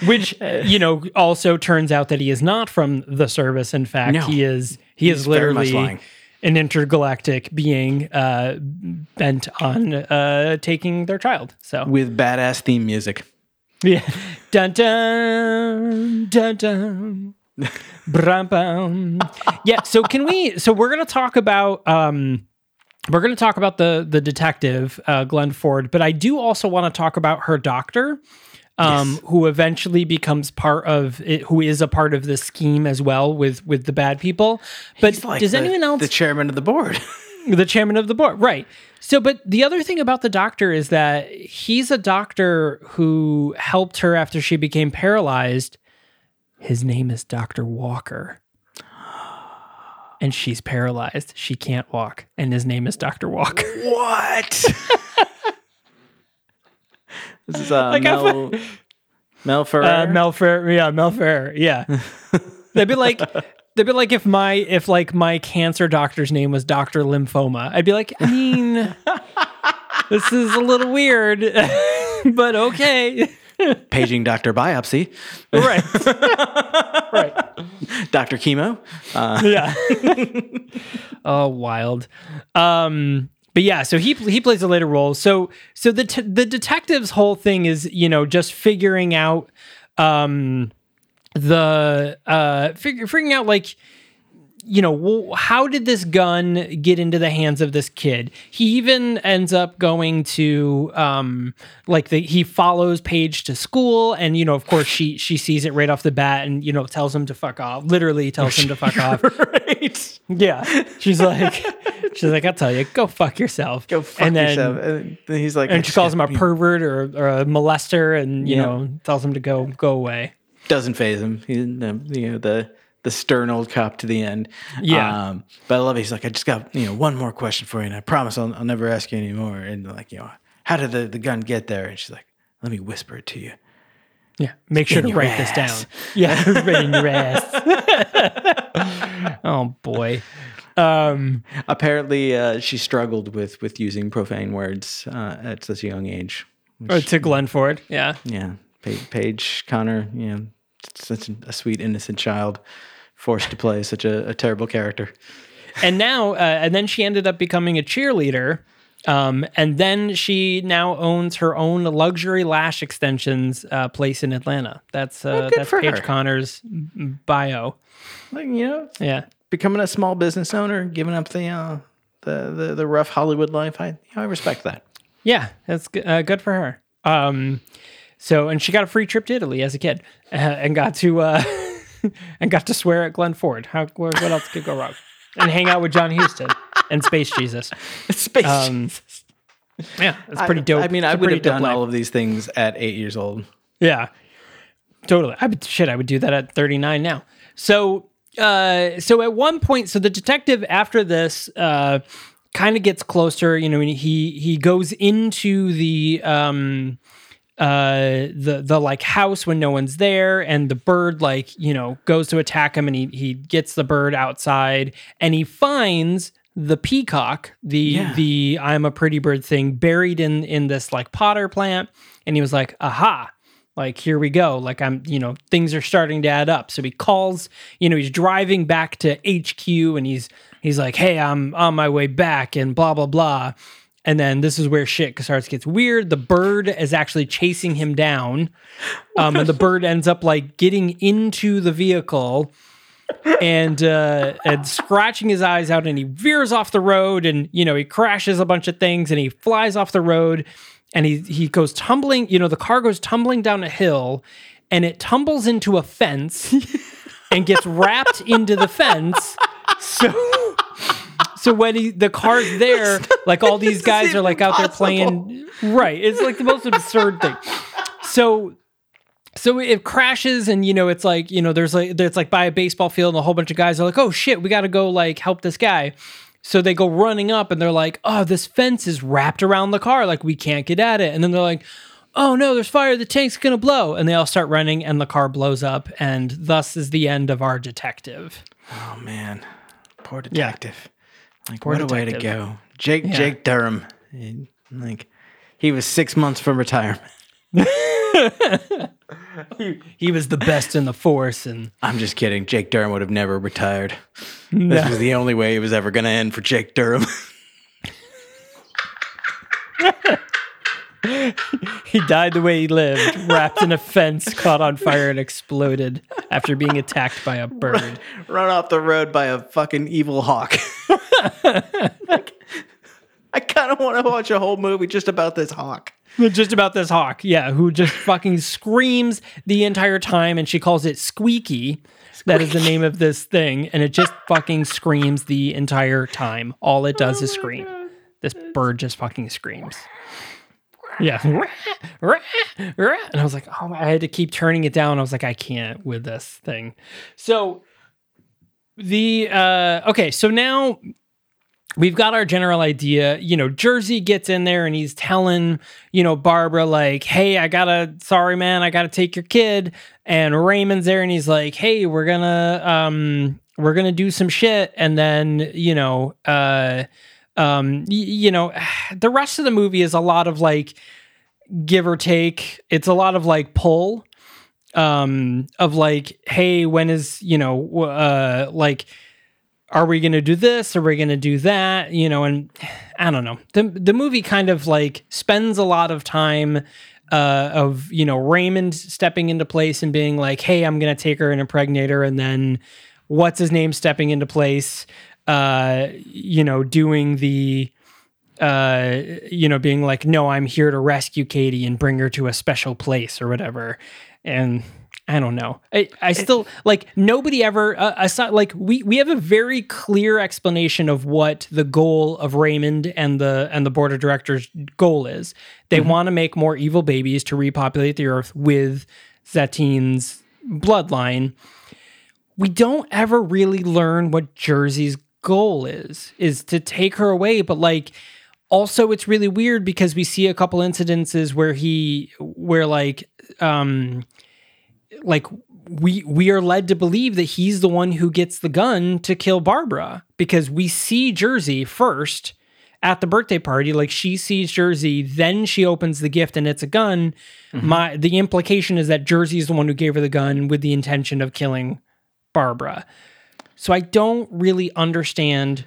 Which you know also turns out that he is not from the service. In fact, No. he is he is He's literally an intergalactic being uh, bent on uh, taking their child. So with badass theme music. yeah, dun dun dun dun. Brum, bum. Yeah. So can we? So we're gonna talk about. um we're going to talk about the the detective uh, Glenn Ford, but I do also want to talk about her doctor, um, who eventually becomes part of it, who is a part of the scheme as well with with the bad people. But like does the- anyone else the chairman of the board? the chairman of the board right. So but the other thing about the doctor is that he's a doctor who helped her after she became paralyzed. His name is dr walker. And she's paralyzed. She can't walk. And his name is dr walker. What? this is uh, Like, Mel, Mel Ferrer. uh, Mel Ferrer, yeah, Mel Ferrer, yeah. they'd be like, they'd be like if my if like my cancer doctor's name was Doctor Lymphoma, I'd be like, I mean, this is a little weird, but okay, Paging Dr. Biopsy. right, right, Dr. Chemo. Uh, yeah. oh, wild. Um, but yeah, so he he plays a later role. So so the t- the detective's whole thing is you know just figuring out um the uh figure, figuring out like you know how did this gun get into the hands of this kid he even ends up going to um like the he follows paige to school and you know of course she she sees it right off the bat and you know tells him to fuck off literally tells him to fuck off right. yeah she's like she's like i'll tell you go fuck yourself Go fuck and then yourself. And then he's like, and she calls him a pervert or, or a molester and you Yeah. know tells him to go go away doesn't phase him. Um, you know the the stern old cop to the end. Yeah. Um, but I love it. He's like, I just got you know one more question for you, and I promise I'll, I'll never ask you anymore. And like, you know, how did the, the gun get there? And she's like, let me whisper it to you. Yeah, make sure to write this down. Yeah, right in your ass. oh boy. Um, Apparently, uh, she struggled with with using profane words uh, at such a young age. or to Glenn Ford. Yeah, Yeah, Pa- Paige Conner, you know, such a sweet innocent child, forced to play such a, a terrible character. and now, uh, and then she ended up becoming a cheerleader. Um, and then she now owns her own luxury lash extensions uh, place in Atlanta. That's uh, good that's Paige her. Conner's bio. Like you know, Yeah, becoming a small business owner, giving up the uh, the, the the rough Hollywood life. I you know, I respect that. Yeah, that's uh, good for her. Um, so and she got a free trip to Italy as a kid, uh, and got to uh, and got to swear at Glenn Ford. How what, else could go wrong? And hang out with John Huston and Space Jesus. Space. Um, yeah, it's pretty dope. I mean, It's I would have done life. all of these things at eight years old. Yeah, totally. I would shit. I would do that at 39 now. So, uh, so at one point, so the detective after this, uh, kind of gets closer. You know, he he goes into the um, uh, the the like house when no one's there, and the bird like you know goes to attack him, and he he gets the bird outside, and he finds the peacock, the Yeah. the I'm a pretty bird thing buried in in this like potter plant, and he was like, aha. Like here we go. Like I'm, you know, things are starting to add up. So he calls, you know, he's driving back to HQ and he's he's like, "Hey, I'm on my way back," and blah blah blah. And then this is where shit starts gets weird. The bird is actually chasing him down, um, and the bird ends up like getting into the vehicle and uh, and scratching his eyes out, and he veers off the road, and you know he crashes a bunch of things, and he flies off the road, and he he goes tumbling. You know the car goes tumbling down a hill, and it tumbles into a fence, and gets wrapped into the fence. So so when he the car's there, like all these guys are like out there playing. Right. It's like the most absurd thing. So so it crashes and you know it's like you know there's like it's like by a baseball field and a whole bunch of guys are like oh shit we got to go like help this guy so they go running up and they're like oh this fence is wrapped around the car like we can't get at it and then they're like oh no there's fire the tank's gonna blow and they all start running and the car blows up and thus is the end of our detective Oh man, poor detective. Like Poor what a way to go, Jake. Yeah. Jake Durham. And, Like he was six months from retirement. he was the best in the force and I'm just kidding. Jake Durham would have never retired. This was the only way it was ever going to end for Jake Durham. he died the way he lived wrapped in a fence caught on fire and exploded after being attacked by a bird. Run off the road by a fucking evil hawk. Like, I kind of want to watch a whole movie just about this hawk. just about this hawk yeah who just fucking screams the entire time and she calls it squeaky. That is the name of this thing and it just fucking screams the entire time. All it does is oh scream. This bird just fucking screams yeah and i was like oh i had to keep turning it down i was like i can't with this thing so the uh okay so now we've got our general idea. You know, Jerzy gets in there and he's telling, you know, Barbara, like, hey, I gotta, sorry, man, I gotta take your kid. And Raymond's there and he's like, hey, we're gonna, um, we're gonna do some shit. And then, you know, uh, um, y- you know, the rest of the movie is a lot of like give or take. It's a lot of like pull, um, of like, hey, when is, you know, uh, like, are we going to do this? Are we going to do that? You know, and I don't know. The the movie kind of like spends a lot of time uh, of you know Raymond stepping into place and being like, "Hey, I'm going to take her and impregnate her," and then what's his name stepping into place, uh, you know, doing the uh, you know, being like, no, I'm here to rescue Katie and bring her to a special place or whatever. And I don't know. I, I still like nobody ever uh, aside like we we have a very clear explanation of what the goal of Raymond and the and the board of directors goal is. They want to make more evil babies to repopulate the earth with Sateen's bloodline. We don't ever really learn what Jerzy's goal is is to take her away, but like also it's really weird because we see a couple incidences where he where like um like we we are led to believe that he's the one who gets the gun to kill Barbara because we see Jerzy first at the birthday party. Like she sees Jerzy then she opens the gift and it's a gun. My the implication is that Jerzy is the one who gave her the gun with the intention of killing Barbara so I don't really understand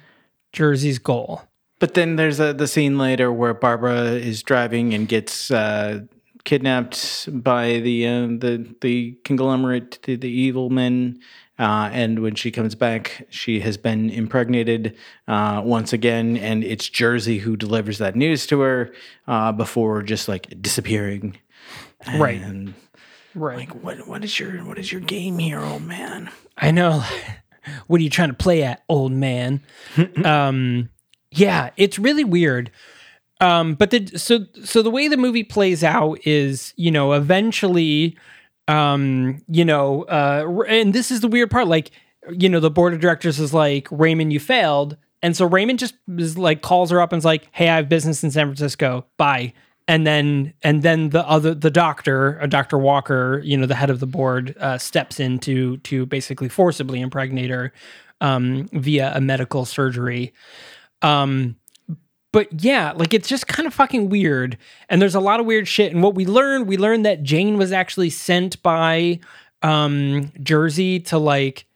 Jerzy's goal But then there's a, the scene later where Barbara is driving and gets uh, kidnapped by the uh, the the conglomerate, the, the evil men. Uh, and when she comes back, she has been impregnated uh, once again, and it's Jersey who delivers that news to her uh, before just like disappearing. Right. Right like, what what is your what is your game here, old man? I know. What are you trying to play at, old man? um, yeah, it's really weird. Um, but the so so the way the movie plays out is, you know, eventually, um, you know, uh, and this is the weird part. Like, you know, the board of directors is like, Raymond, you failed, and so Raymond just is like calls her up and is like, Hey, I have business in San Francisco. Bye. And then and then the other the doctor, uh, Dr. Walker, you know, the head of the board, uh, steps in to to basically forcibly impregnate her um, via a medical surgery. Um, but yeah, like it's just kind of fucking weird. And there's a lot of weird shit. And what we learned, we learned that Jane was actually sent by um Jerzy to like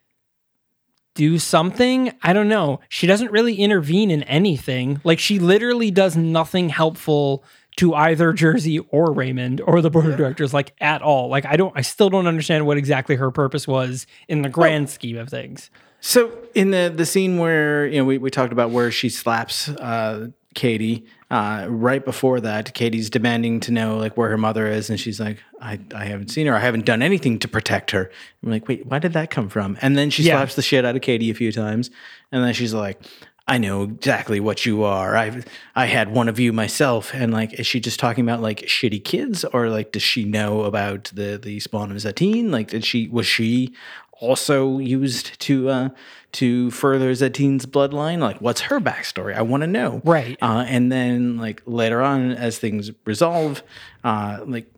do something. I don't know. She doesn't really intervene in anything. Like she literally does nothing helpful to either Jerzy or Raymond or the board of directors, like at all. Like I don't I still don't understand what exactly her purpose was in the grand scheme of things. So in the the scene where you know we, we talked about where she slaps uh, Katie, uh, right before that, Katie's demanding to know like where her mother is, and she's like, "I I haven't seen her. I haven't done anything to protect her." I'm like, "Wait, why did that come from?" And then she Yeah. slaps the shit out of Katie a few times, and then she's like, I know exactly what you are. I I had one of you myself. And like, is she just talking about like shitty kids, or like does she know about the the spawn of Sateen? Like, did she was she also used to uh to further Sateen's bloodline? Like, what's her backstory? I want to know. Right. Uh, and then like later on, as things resolve, uh, like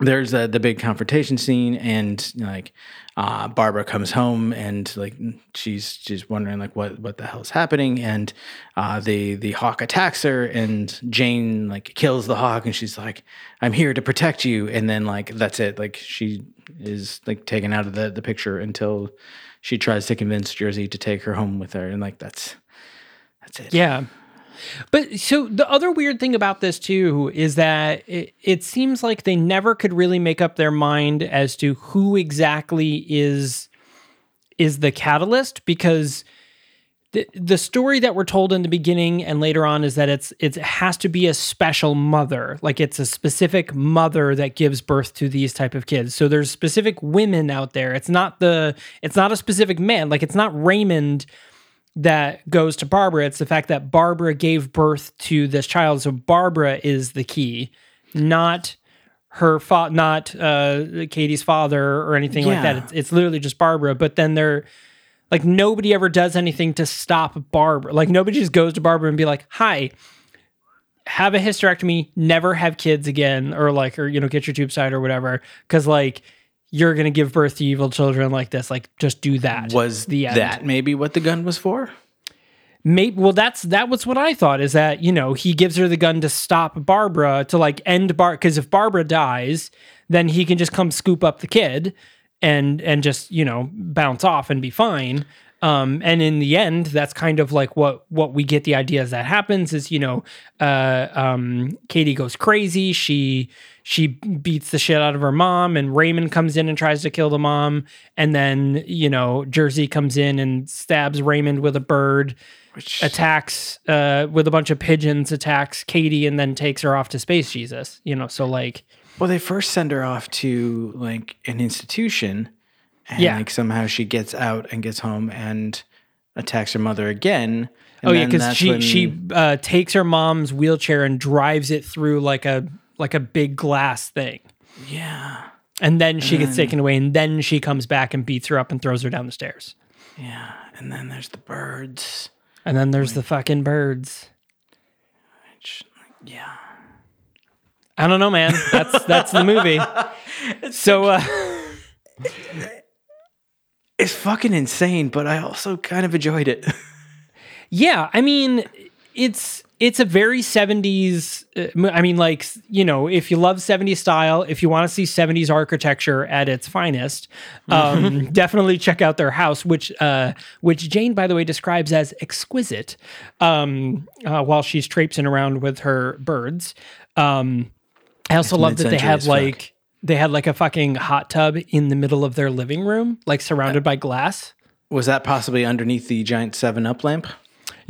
there's uh, the big confrontation scene and like uh, Barbara comes home and like she's she's wondering like what what the hell's happening? And uh, the the hawk attacks her and Jane like kills the hawk and she's like I'm here to protect you. And then like that's it. Like she is like taken out of the the picture until she tries to convince Jerzy to take her home with her. And like that's that's it. Yeah. But so the other weird thing about this too is that it, it seems like they never could really make up their mind as to who exactly is is the catalyst because the the story that we're told in the beginning and later on is that it's it has to be a special mother. Like it's a specific mother that gives birth to these type of kids. So there's specific women out there. It's not the it's not a specific man. Like it's not Raymond that goes to Barbara. It's the fact that Barbara gave birth to this child. So Barbara is the key, not her fa- not uh, Katie's father or anything like that. It's, it's literally just Barbara. But then they're like nobody ever does anything to stop Barbara. Like nobody just goes to Barbara and be like, "Hi, have a hysterectomy, never have kids again, or like, or you know, get your tube side or whatever." Because like you're gonna give birth to evil children like this. Like just do that. was the end. that maybe what the gun was for Maybe well, that's that was what I thought is that you know he gives her the gun to stop Barbara to like end Bar because if Barbara dies, then he can just come scoop up the kid and and just you know bounce off and be fine. Um, and in the end, that's kind of like what what we get the idea is that happens is you know uh, um, Katie goes crazy. She she beats the shit out of her mom, and Raymond comes in and tries to kill the mom, and then you know Jerzy comes in and stabs Raymond with a bird which attacks uh with a bunch of pigeons attacks Katie and then takes her off to space Jesus you know so like Well, they first send her off to like an institution, and Yeah. like somehow she gets out and gets home and attacks her mother again. And oh yeah because she when- she uh takes her mom's wheelchair and drives it through like a like a big glass thing. Yeah. And then she gets taken away and then she comes back and beats her up and throws her down the stairs. Yeah, and then there's the birds. and then there's the fucking birds. Which, yeah, I don't know man. That's that's the movie. So uh it's fucking insane, but I also kind of enjoyed it. Yeah, I mean, it's it's a very 70s uh, I mean like, you know, if you love 70s style, if you want to see 70s architecture at its finest, um, definitely check out their house which uh which Jane by the way describes as exquisite um uh, while she's traipsing around with her birds. Um I also love that they fuck. like they had like a fucking hot tub in the middle of their living room, like surrounded by glass. Was that possibly underneath the giant Seven Up lamp?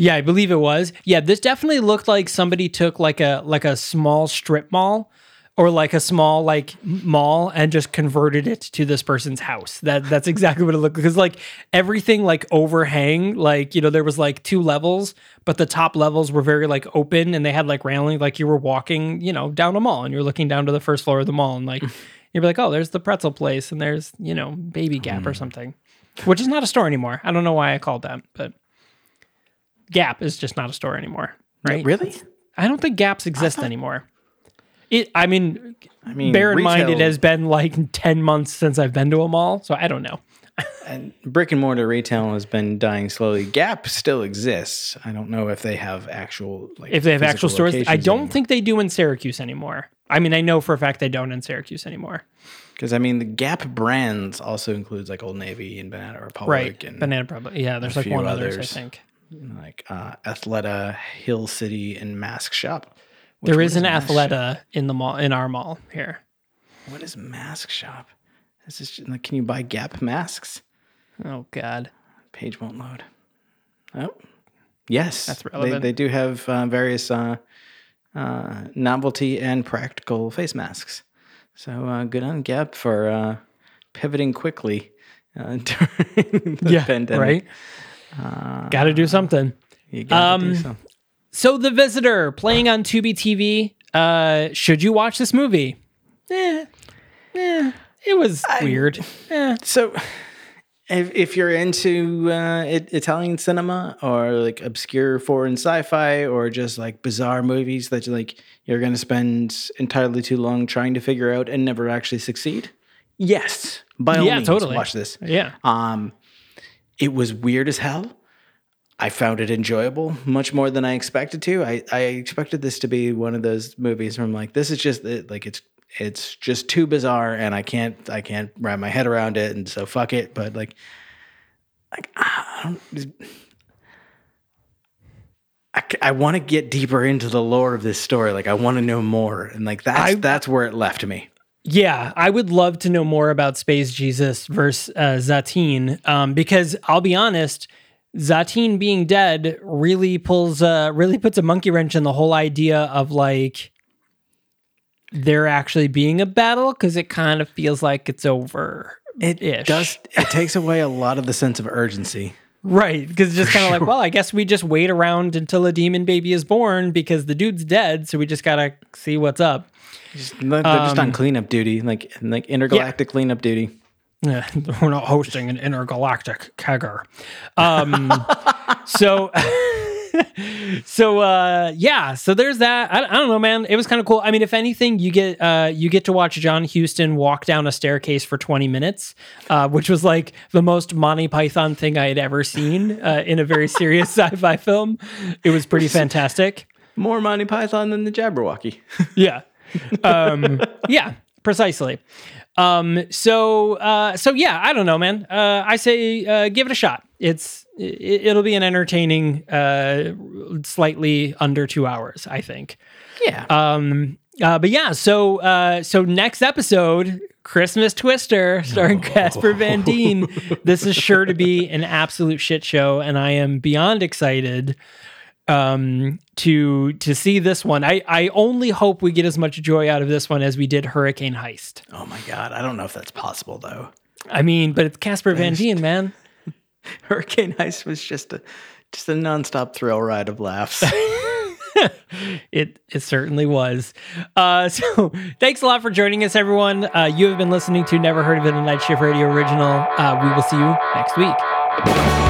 Yeah, I believe it was. Yeah, this definitely looked like somebody took like a like a small strip mall or like a small like mall and just converted it to this person's house. That that's exactly what it looked like. because like everything like overhang, like you know there was like two levels, but the top levels were very like open and they had like railing like you were walking, you know, down a mall and you're looking down to the first floor of the mall and like you'd be like, "Oh, there's the pretzel place and there's, you know, Baby Gap or mm. something." Which is not a store anymore. I don't know why I called that, but Gap is just not a store anymore, right? Really? I don't think Gaps exist anymore. It. I mean, I mean, bear in mind it has been like ten months since I've been to a mall, so I don't know. And brick and mortar retail has been dying slowly. Gap still exists. I don't know if they have actual like If they have actual stores, I don't anymore. think they do in Syracuse anymore. I mean, I know for a fact they don't in Syracuse anymore. Because I mean, the Gap brands also includes like Old Navy and Banana Republic Right. and Banana probably. Yeah, there's like one others, I think. Like uh, Athleta, Hill City, and Mask Shop. Which There is an Mask Shop? Athleta in the mall in our mall here. What is Mask Shop? This is like, can you buy Gap masks? Oh God. Page won't load. Oh, yes, That's They, relevant. they do have uh, various uh, uh, novelty and practical face masks. So uh, good on Gap for uh, pivoting quickly uh, during the Yeah. pandemic. Right. Got to do something. You gotta Um, do so. So, The Visitor playing on Tubi TV. Uh, should you watch this movie? Eh, eh, it was weird. Eh. So, if, if you're into uh, it, Italian cinema or like obscure foreign sci-fi or just like bizarre movies that like you're going to spend entirely too long trying to figure out and never actually succeed, yes, by all Yeah, means, totally. watch this. Yeah. Um, it was weird as hell. I found it enjoyable much more than I expected to. I, I expected this to be one of those movies where I'm like, this is just like it's it's just too bizarre and I can't I can't wrap my head around it and so fuck it. But like like I don't I, want to get deeper into the lore of this story. Like I want to know more, and like that's I- that's where it left me. Yeah, I would love to know more about Space Jesus versus uh, Sateen, um, because I'll be honest, Sateen being dead really pulls, uh, really puts a monkey wrench in the whole idea of like there actually being a battle, because it kind of feels like it's over. It Ish. does. It takes away a lot of the sense of urgency. Right, because it's just kind of like, well, I guess we just wait around until a demon baby is born because the dude's dead, so we just gotta see what's up. Just, they're just Um, on cleanup duty, like like intergalactic cleanup duty. Yeah, we're not hosting an intergalactic kegger. Um, so, so uh, yeah, so there's that. I, I don't know, man. It was kind of cool. I mean, if anything, you get uh, you get to watch John Huston walk down a staircase for 20 minutes, uh, which was like the most Monty Python thing I had ever seen uh, in a very serious sci-fi film. It was pretty fantastic. More Monty Python than the Jabberwocky. Yeah. Um, yeah, precisely. Um, so, uh, so yeah, I don't know, man. Uh, I say, uh, give it a shot. It's, it, it'll be an entertaining, uh, slightly under two hours, I think. yeah. Um, uh, but yeah, so, uh, so next episode, Christmas Twister starring Casper Van Dien. This is sure to be an absolute shit show, and I am beyond excited um to to see this one. I i only hope we get as much joy out of this one as we did hurricane heist. Oh my god, I don't know if that's possible though. i mean but it's casper van dien man. Hurricane Heist was just a just a nonstop thrill ride of laughs. it it certainly was. Uh so thanks a lot for joining us everyone. Uh you have been listening to never heard of it a night shift radio original. Uh we will see you next week